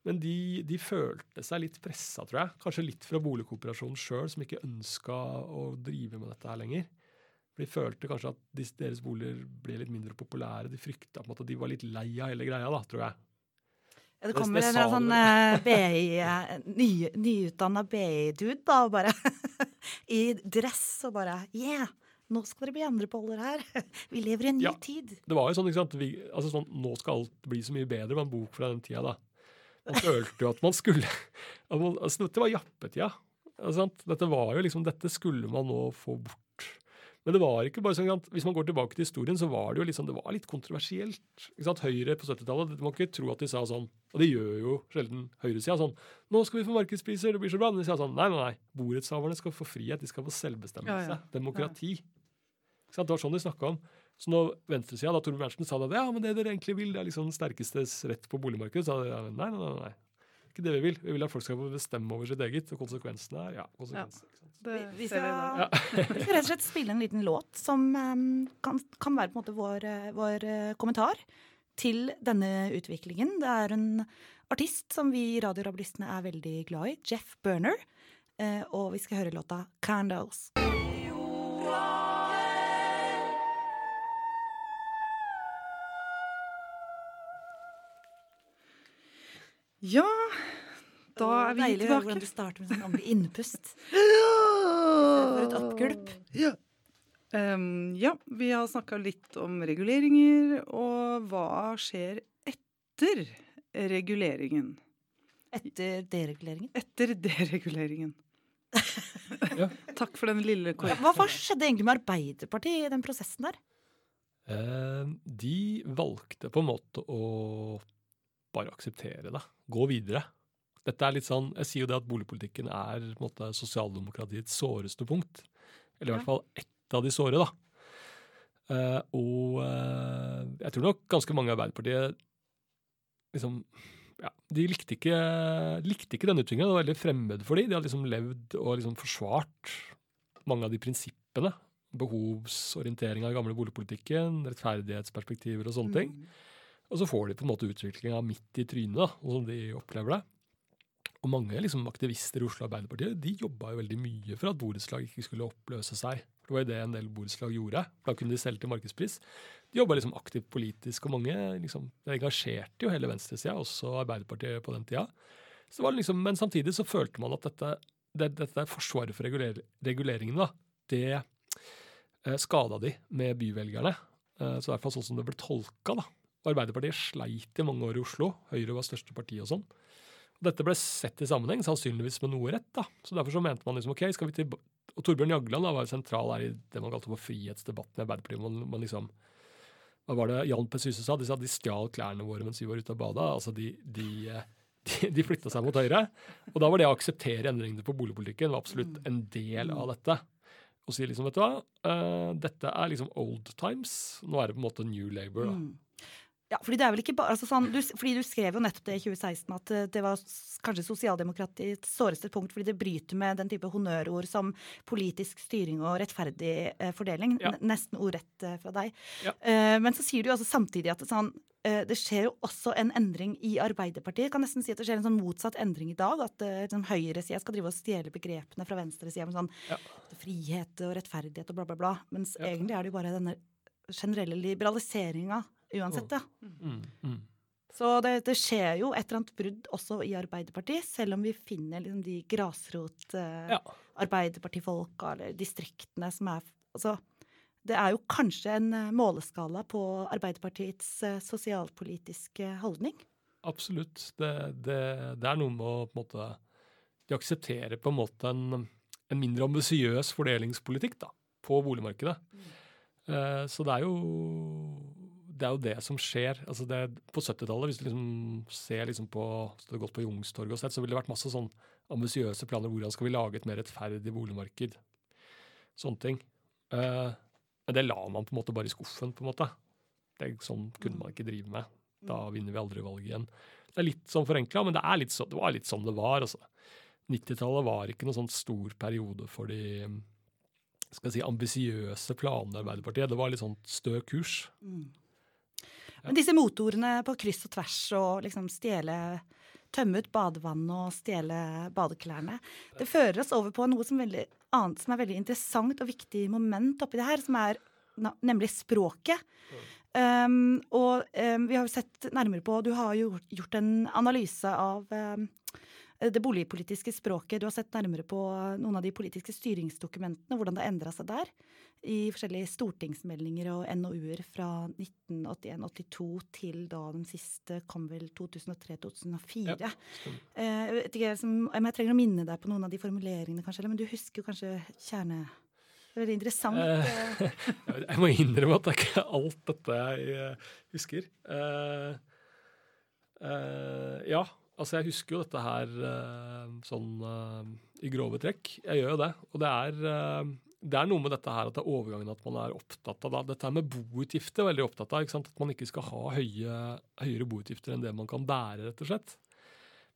Men de, de følte seg litt pressa, tror jeg. Kanskje litt fra boligkooperasjonen sjøl, som ikke ønska å drive med dette her lenger. For De følte kanskje at deres boliger ble litt mindre populære. De frykta på en måte de var litt lei av hele greia, da, tror jeg. Ja, det kommer en det en sånn uh, BI, eh, ny, nyutdanna BI-dude da, og bare i dress og bare Yeah! Nå skal dere bli andre boller her. Vi lever i en ny Ja. tid. Det var jo sånn, ikke sant? Vi, altså sånn, Nå skal alt bli så mye bedre, med en bok fra den tida. da. Man følte jo at man skulle at man, altså Dette var jappetida. Altså. Dette var jo liksom, dette skulle man nå få bort. Men det var ikke bare sånn, hvis man går tilbake til historien, så var det jo liksom, det var litt kontroversielt. ikke sant? Høyre på 70-tallet, man kan ikke tro at de sa sånn, og det gjør jo sjelden høyresida, sånn Nå skal vi få markedspriser, det blir så bra. Men de sa sånn Nei, nei, nei. Borettshaverne skal få frihet, de skal få selvbestemmelse. Ja, ja. Demokrati. Ikke sant? Det var sånn de snakka om. Så når venstresida, da Torbjørn Berntsen, sa det, ja, men det dere egentlig vil, det er liksom den sterkestes rett på boligmarkedet, så sa de nei, nei, nei, nei. Ikke det vi vil. Vi vil at folk skal bestemme over sitt eget, og konsekvensene er ja, konsekvenser. Ja. Det Vi, skal, ja. vi skal rett og slett spille en liten låt som um, kan, kan være på en måte vår, eh, vår uh, kommentar til denne utviklingen. Det er en artist som vi radiorabilistene er veldig glad i, Jeff Burner. Uh, og vi skal høre låta 'Candles'. Ja, da er vi Deilig å høre hvordan tilbake. du starter med sånn ordentlig innpust. For et oppgulp. Ja. Um, ja, vi har snakka litt om reguleringer, og hva skjer etter reguleringen? Etter dereguleringen? Etter dereguleringen. Takk for den lille Hva, korrekten. hva skjedde egentlig med Arbeiderpartiet i den prosessen der? De valgte på en måte å bare akseptere det. Gå videre. Dette er litt sånn, Jeg sier jo det at boligpolitikken er på en måte, sosialdemokratiets såreste punkt. Eller i hvert fall ett av de såre, da. Uh, og uh, jeg tror nok ganske mange i Arbeiderpartiet liksom ja, De likte ikke, likte ikke denne utviklingen. Det var veldig fremmed for dem. De hadde liksom levd og liksom forsvart mange av de prinsippene. Behovsorientering av gamle boligpolitikken, rettferdighetsperspektiver og sånne ting. Og så får de på en måte utviklinga midt i trynet, da, sånn som de opplever det. Og mange liksom, aktivister i Oslo Arbeiderpartiet de jobba jo veldig mye for at borettslag ikke skulle oppløse seg. Det var jo det en del borettslag gjorde. Da kunne de selge til markedspris. De jobba liksom aktivt politisk, og mange liksom, engasjerte jo hele venstresida, også Arbeiderpartiet på den tida. Liksom, men samtidig så følte man at dette, det, dette forsvaret for reguler, da, det eh, skada de med byvelgerne. Eh, så i hvert fall sånn som det ble tolka. da. Arbeiderpartiet sleit i mange år i Oslo. Høyre var største parti og sånn. Dette ble sett i sammenheng, sannsynligvis med noe rett. da. Så Derfor så mente man liksom, ok, skal vi til... Og Torbjørn Jagland da, var sentral her i det man kalte for frihetsdebatten i Arbeiderpartiet. Man, man liksom, hva var det Jan P. Syse sa? De sa de stjal klærne våre mens vi var ute og bada. Altså de, de, eh, de, de flytta seg mot høyre. Og da var det å akseptere endringene på boligpolitikken var absolutt en del av dette. Og si liksom, vet du hva, uh, dette er liksom old times. Nå er det på en måte new labor. da. Mm. Ja, fordi det er vel ikke bare altså sånn, du, fordi du skrev jo nettopp det i 2016 at eh, det var kanskje sosialdemokratiets såreste punkt fordi det bryter med den type honnørord som politisk styring og rettferdig eh, fordeling. Ja. Nesten ordrett eh, fra deg. Ja. Eh, men så sier du jo altså samtidig at det, sånn, eh, det skjer jo også en endring i Arbeiderpartiet. Jeg kan nesten si at det skjer en sånn motsatt endring i dag. At eh, liksom, høyresida skal drive og stjele begrepene fra venstresida med sånn Ja. frihet og rettferdighet og bla, bla, bla. Mens egentlig er det jo bare denne generelle liberaliseringa uansett, da. Mm, mm. Så det, det skjer jo et eller annet brudd også i Arbeiderpartiet, selv om vi finner liksom de grasrot eh, Ja. Eller distriktene som er altså, Det er jo kanskje en eh, måleskala på Arbeiderpartiets eh, sosialpolitiske holdning. Absolutt. Det, det, det er noe med å på en måte De aksepterer på en måte en, en mindre ambisiøs fordelingspolitikk da, på boligmarkedet. Eh, så det er jo det er jo det som skjer. Altså det, på 70-tallet, hvis du liksom ser liksom på har gått på Youngstorget og sett, så ville det vært masse sånn ambisiøse planer. Hvordan skal vi lage et mer rettferdig boligmarked? Sånne ting. Eh, men det la man på en måte bare i skuffen, på en måte. Det, sånn kunne man ikke drive med. Da vinner vi aldri valget igjen. Det er litt sånn forenkla, men det, så, det var litt sånn det var. altså. 90-tallet var ikke noen sånn stor periode for de skal jeg si, ambisiøse planene i Arbeiderpartiet. Det var litt sånn stø kurs. Mm. Men disse motorene på kryss og tvers og liksom stjele Tømme ut badevannet og stjele badeklærne. Det fører oss over på noe som, veldig, annet, som er veldig interessant og viktig moment oppi det her, som er nemlig språket. Um, og um, vi har jo sett nærmere på Du har jo gjort en analyse av um, det boligpolitiske språket. Du har sett nærmere på noen av de politiske styringsdokumentene, hvordan det endra seg der. I forskjellige stortingsmeldinger og NOU-er fra 1981-82 til da den siste kom vel 2003-2004. Ja, Eh, jeg som, om jeg trenger å minne deg på noen av de formuleringene, kanskje, eller, men du husker jo kanskje kjerne... Det er veldig interessant. Eh, eh. jeg må innrømme at det er ikke alt dette jeg eh, husker. Eh, eh, ja, altså jeg husker jo dette her eh, sånn i grove trekk. Jeg gjør jo det. Og det er, det er noe med dette her at det er overgangen at man er opptatt av da. Dette her med boutgifter er veldig opptatt av. ikke sant? At man ikke skal ha høye, høyere boutgifter enn det man kan bære, rett og slett.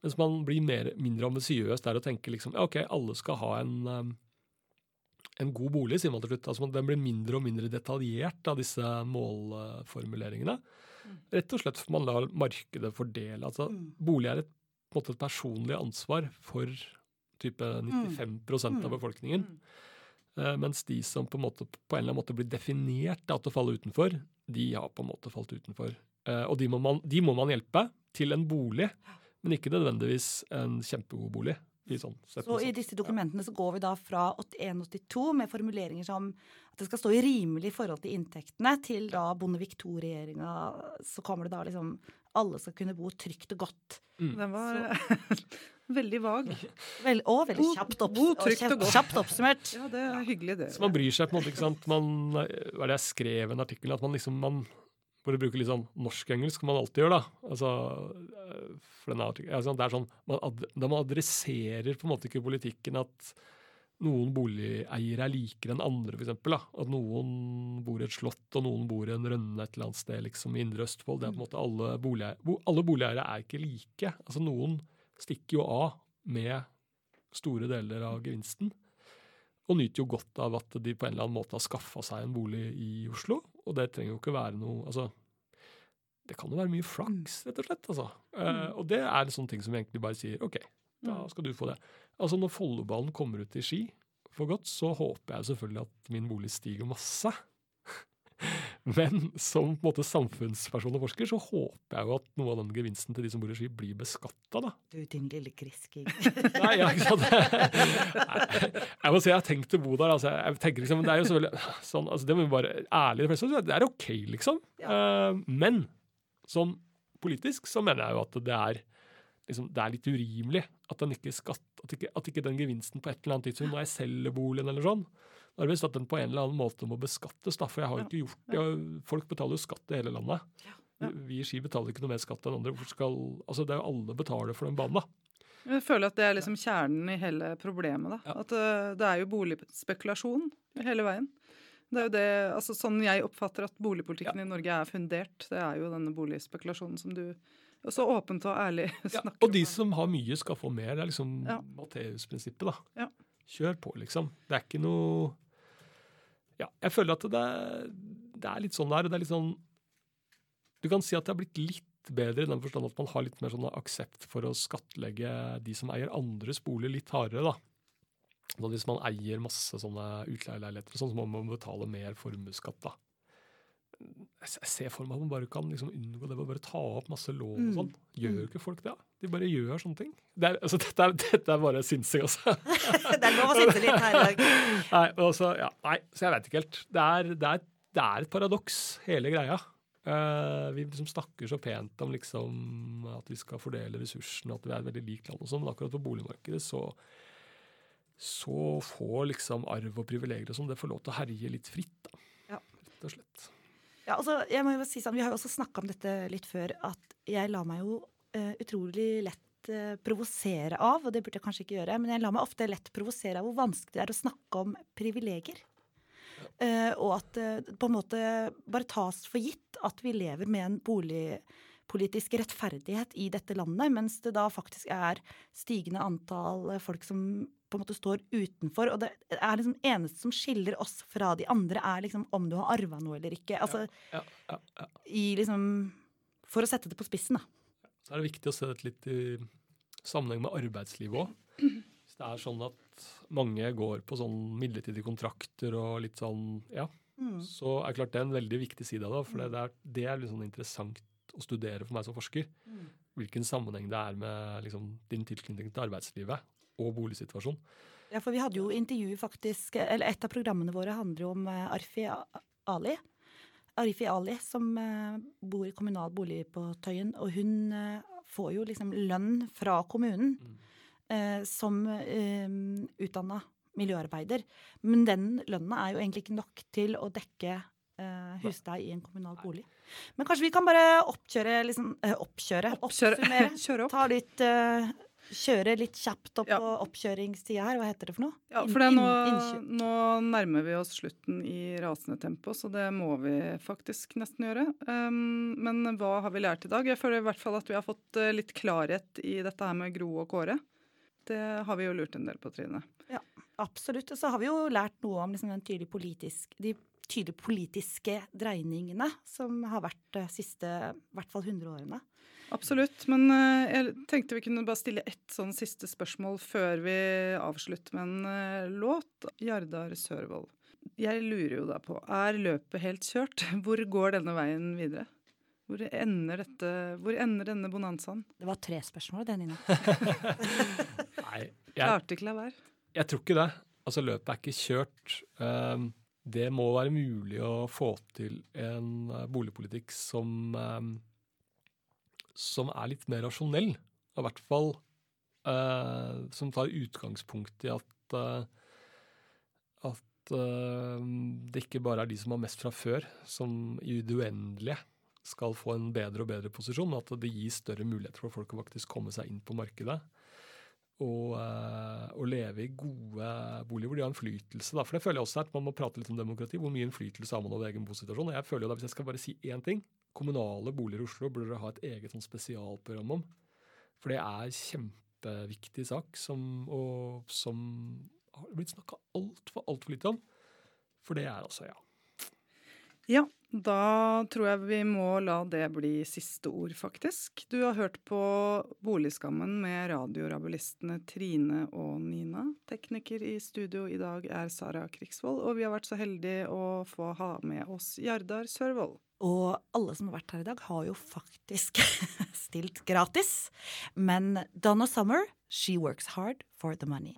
Mens man blir mer, mindre ambisiøs der og tenker liksom ja, ok, alle skal ha en, eh, en god bolig, sier man til slutt. Altså Den blir mindre og mindre detaljert av disse målformuleringene. Rett og slett for man lar markedet fordele. Altså, Bolig er et, på en måte et personlig ansvar for type 95% av befolkningen. Eh, mens de som på en, måte, på en eller annen måte blir definert da, til å falle utenfor, de har på en måte falt utenfor. Eh, og de må, man, de må man hjelpe til en bolig, men ikke nødvendigvis en kjempegod bolig. I sånn, sett Så i sånn. disse dokumentene så går vi da fra 81-82 med formuleringer som at det skal stå i rimelig forhold til inntektene, til da Bondevik II-regjeringa så kommer det da liksom alle skal kunne bo trygt og godt. Den var veldig vag. Vel, og veldig Bo- kjapt, opp, bo og kjapt, og kjapt oppsummert. Ja, det er hyggelig, det. Så man bryr seg på en måte, ikke sant. Man, hva er det jeg skrev i en artikkel? At man liksom man, For å bruke litt sånn norsk-engelsk, som man alltid gjør, da. Altså, øh, for denne artikkelen, altså, det er sånn, man, ad, da man adresserer på en måte ikke politikken at noen boligeiere er likere enn andre, f.eks. At noen bor i et slott, og noen bor i en rønne et eller annet sted liksom i Indre Østfold. Det er på en måte Alle boligeiere, bo, alle boligeiere er ikke like. Altså Noen stikker jo av med store deler av gevinsten. Og nyter jo godt av at de på en eller annen måte har skaffa seg en bolig i Oslo. Og det trenger jo ikke være noe altså, Det kan jo være mye flaks, rett og slett. Altså. Eh, og det er en sånn ting som vi egentlig bare sier OK, da skal du få det. Altså Når Follobanen kommer ut i Ski for godt, så håper jeg selvfølgelig at min bolig stiger masse. Men som på en måte samfunnsperson og forsker, så håper jeg jo at noe av den gevinsten til de som bor i Ski, blir beskatta, da. Du, din lille krisking. Nei, ja, ikke sant? Nei, Jeg må si jeg har tenkt å bo der. Altså, jeg tenker liksom, det er jo selvfølgelig sånn, altså, Det må vi bare ærlig de fleste, Det er ok, liksom. Ja. men sånn politisk så mener jeg jo at det er, liksom, det er litt urimelig at, den ikke skatt, at, ikke, at ikke den gevinsten på et eller annet tidspunkt, når jeg selger boligen eller sånn, Nærmest at den på en eller annen måte må beskattes. Da, for jeg har jo ikke gjort det. Folk betaler jo skatt i hele landet. Vi i Ski betaler ikke noe mer skatt enn andre. Skal, altså det er jo alle betaler for den banen, da. Jeg føler at det er liksom kjernen i hele problemet. da. At uh, det er jo boligspekulasjon hele veien. Det er jo det, altså Sånn jeg oppfatter at boligpolitikken i Norge er fundert, det er jo denne boligspekulasjonen som du så åpent og ærlig snakker Og de som har mye, skal få mer. Det er liksom Ja. Matteus-prinsippet, da. Ja. Kjør på, liksom. Det er ikke noe Ja, jeg føler at det, det er litt sånn der. og Det er litt sånn Du kan si at det har blitt litt bedre i den forstand at man har litt mer sånn aksept for å skattlegge de som eier andres bolig, litt hardere, da. Så hvis man eier masse sånne utleieleiligheter, sånn, så må man betale mer formuesskatt, da. Jeg ser for meg at man bare kan liksom unngå det ved å bare ta opp masse lån og Mm. sånn. Gjør jo ikke folk det? De bare gjør sånne ting. Det er, altså, dette, er, dette er bare synsing, altså. det er lov å synse litt her i dag. Nei, altså, ja, nei, så jeg vet ikke helt. Det er, det det er et paradoks, hele greia. Uh, vi liksom snakker så pent om liksom at vi skal fordele ressursene, at vi er et veldig likt land og sånn, men akkurat på boligmarkedet så så får liksom arv og privilegier og sånn, det får lov til å herje litt fritt, da. Ja. Rett og slett. Ja, altså, jeg må jo si sånn, Vi har jo også snakka om dette litt før, at jeg lar meg jo uh, utrolig lett uh, provosere av, og det burde jeg kanskje ikke gjøre, men jeg lar meg ofte lett provosere av hvor vanskelig det er å snakke om privilegier. Uh, og at det på en måte bare tas for gitt at vi lever med en boligpolitisk rettferdighet i dette landet, mens det da faktisk er stigende antall folk som på en måte står utenfor. Og det er liksom eneste som skiller oss fra de andre, er liksom om du har arva noe eller ikke. Altså, Ja, ja, ja. i liksom For å sette det på spissen, da. Så er det viktig å se dette litt i sammenheng med arbeidslivet òg. Hvis det er sånn at mange går på sånn midlertidige kontrakter og litt sånn, ja, Mm. så er klart det er en veldig viktig side av det. For det er, det er litt sånn interessant å studere for meg som forsker. Mm. Hvilken sammenheng det er med liksom, din tilknytning til arbeidslivet og boligsituasjon. Ja, for vi hadde jo intervju faktisk Eller et av programmene våre handler jo om eh, Arfi Ali. Arifi Ali, som eh, bor i kommunal bolig på Tøyen. Og hun eh, får jo liksom lønn fra kommunen mm. som utdanna miljøarbeider. Men den lønna er jo egentlig ikke nok til å dekke husleie i en kommunal bolig. Men kanskje vi kan bare oppkjøre liksom Oppkjøre? Oppsummere. Opp. Ta litt Kjøre litt kjapt opp på oppkjøringstida her. Hva heter det for noe? Ja, for nå, nå nærmer vi oss slutten i rasende tempo, så det må vi faktisk nesten gjøre. Um, men hva har vi lært i dag? Jeg føler i hvert fall at vi har fått eh, litt klarhet i dette her med Gro og Kåre. Det har vi jo lurt en del på, Trine. Ja, absolutt. Og så har vi jo lært noe om liksom den tydelige politisk, de tydelige politiske dreiningene som har vært de siste i hvert fall 100 årene. Absolutt. Men eh, jeg tenkte vi kunne bare stille ett sånn siste spørsmål før vi avslutter med en eh, låt. Jardar Sørvold. Jeg lurer jo da på, er løpet helt kjørt? Hvor går denne veien videre? Hvor ender, dette, hvor ender denne bonanzaen? Det var tre spørsmål, det, Nina. Nei, jeg, Klarte ikke la være. jeg tror ikke det. Altså, løpet er ikke kjørt. Um, det må være mulig å få til en eh, boligpolitikk som, um, som er litt mer rasjonell. I hvert fall eh, som tar utgangspunkt i at, eh, at eh, det ikke bare er de som har mest fra før, som i det uendelige skal få en bedre og bedre posisjon, men at det gir større muligheter for folk å faktisk komme seg inn på markedet. Og, eh, og leve i gode boliger hvor de har innflytelse. For det føler jeg også at Man må prate litt om demokrati. Hvor mye innflytelse har man over egen bosituasjon? Og jeg føler jo da, Hvis jeg skal bare si én ting Kommunale boliger i Oslo burde dere ha et eget sånn spesialprogram om. For det er kjempeviktig sak som, og, som har blitt snakka altfor, altfor lite om. For det er altså, ja. Ja, da tror jeg vi må la det bli siste ord, faktisk. Du har hørt på Boligskammen med radiorabulistene Trine og Nina. Tekniker i studio i dag er Sara Krigsvold, og vi har vært så heldige å få ha med oss Jardar Sørvold. Og alle som har vært her i dag, har jo faktisk stilt gratis. Men Donna Summer, she works hard for the money.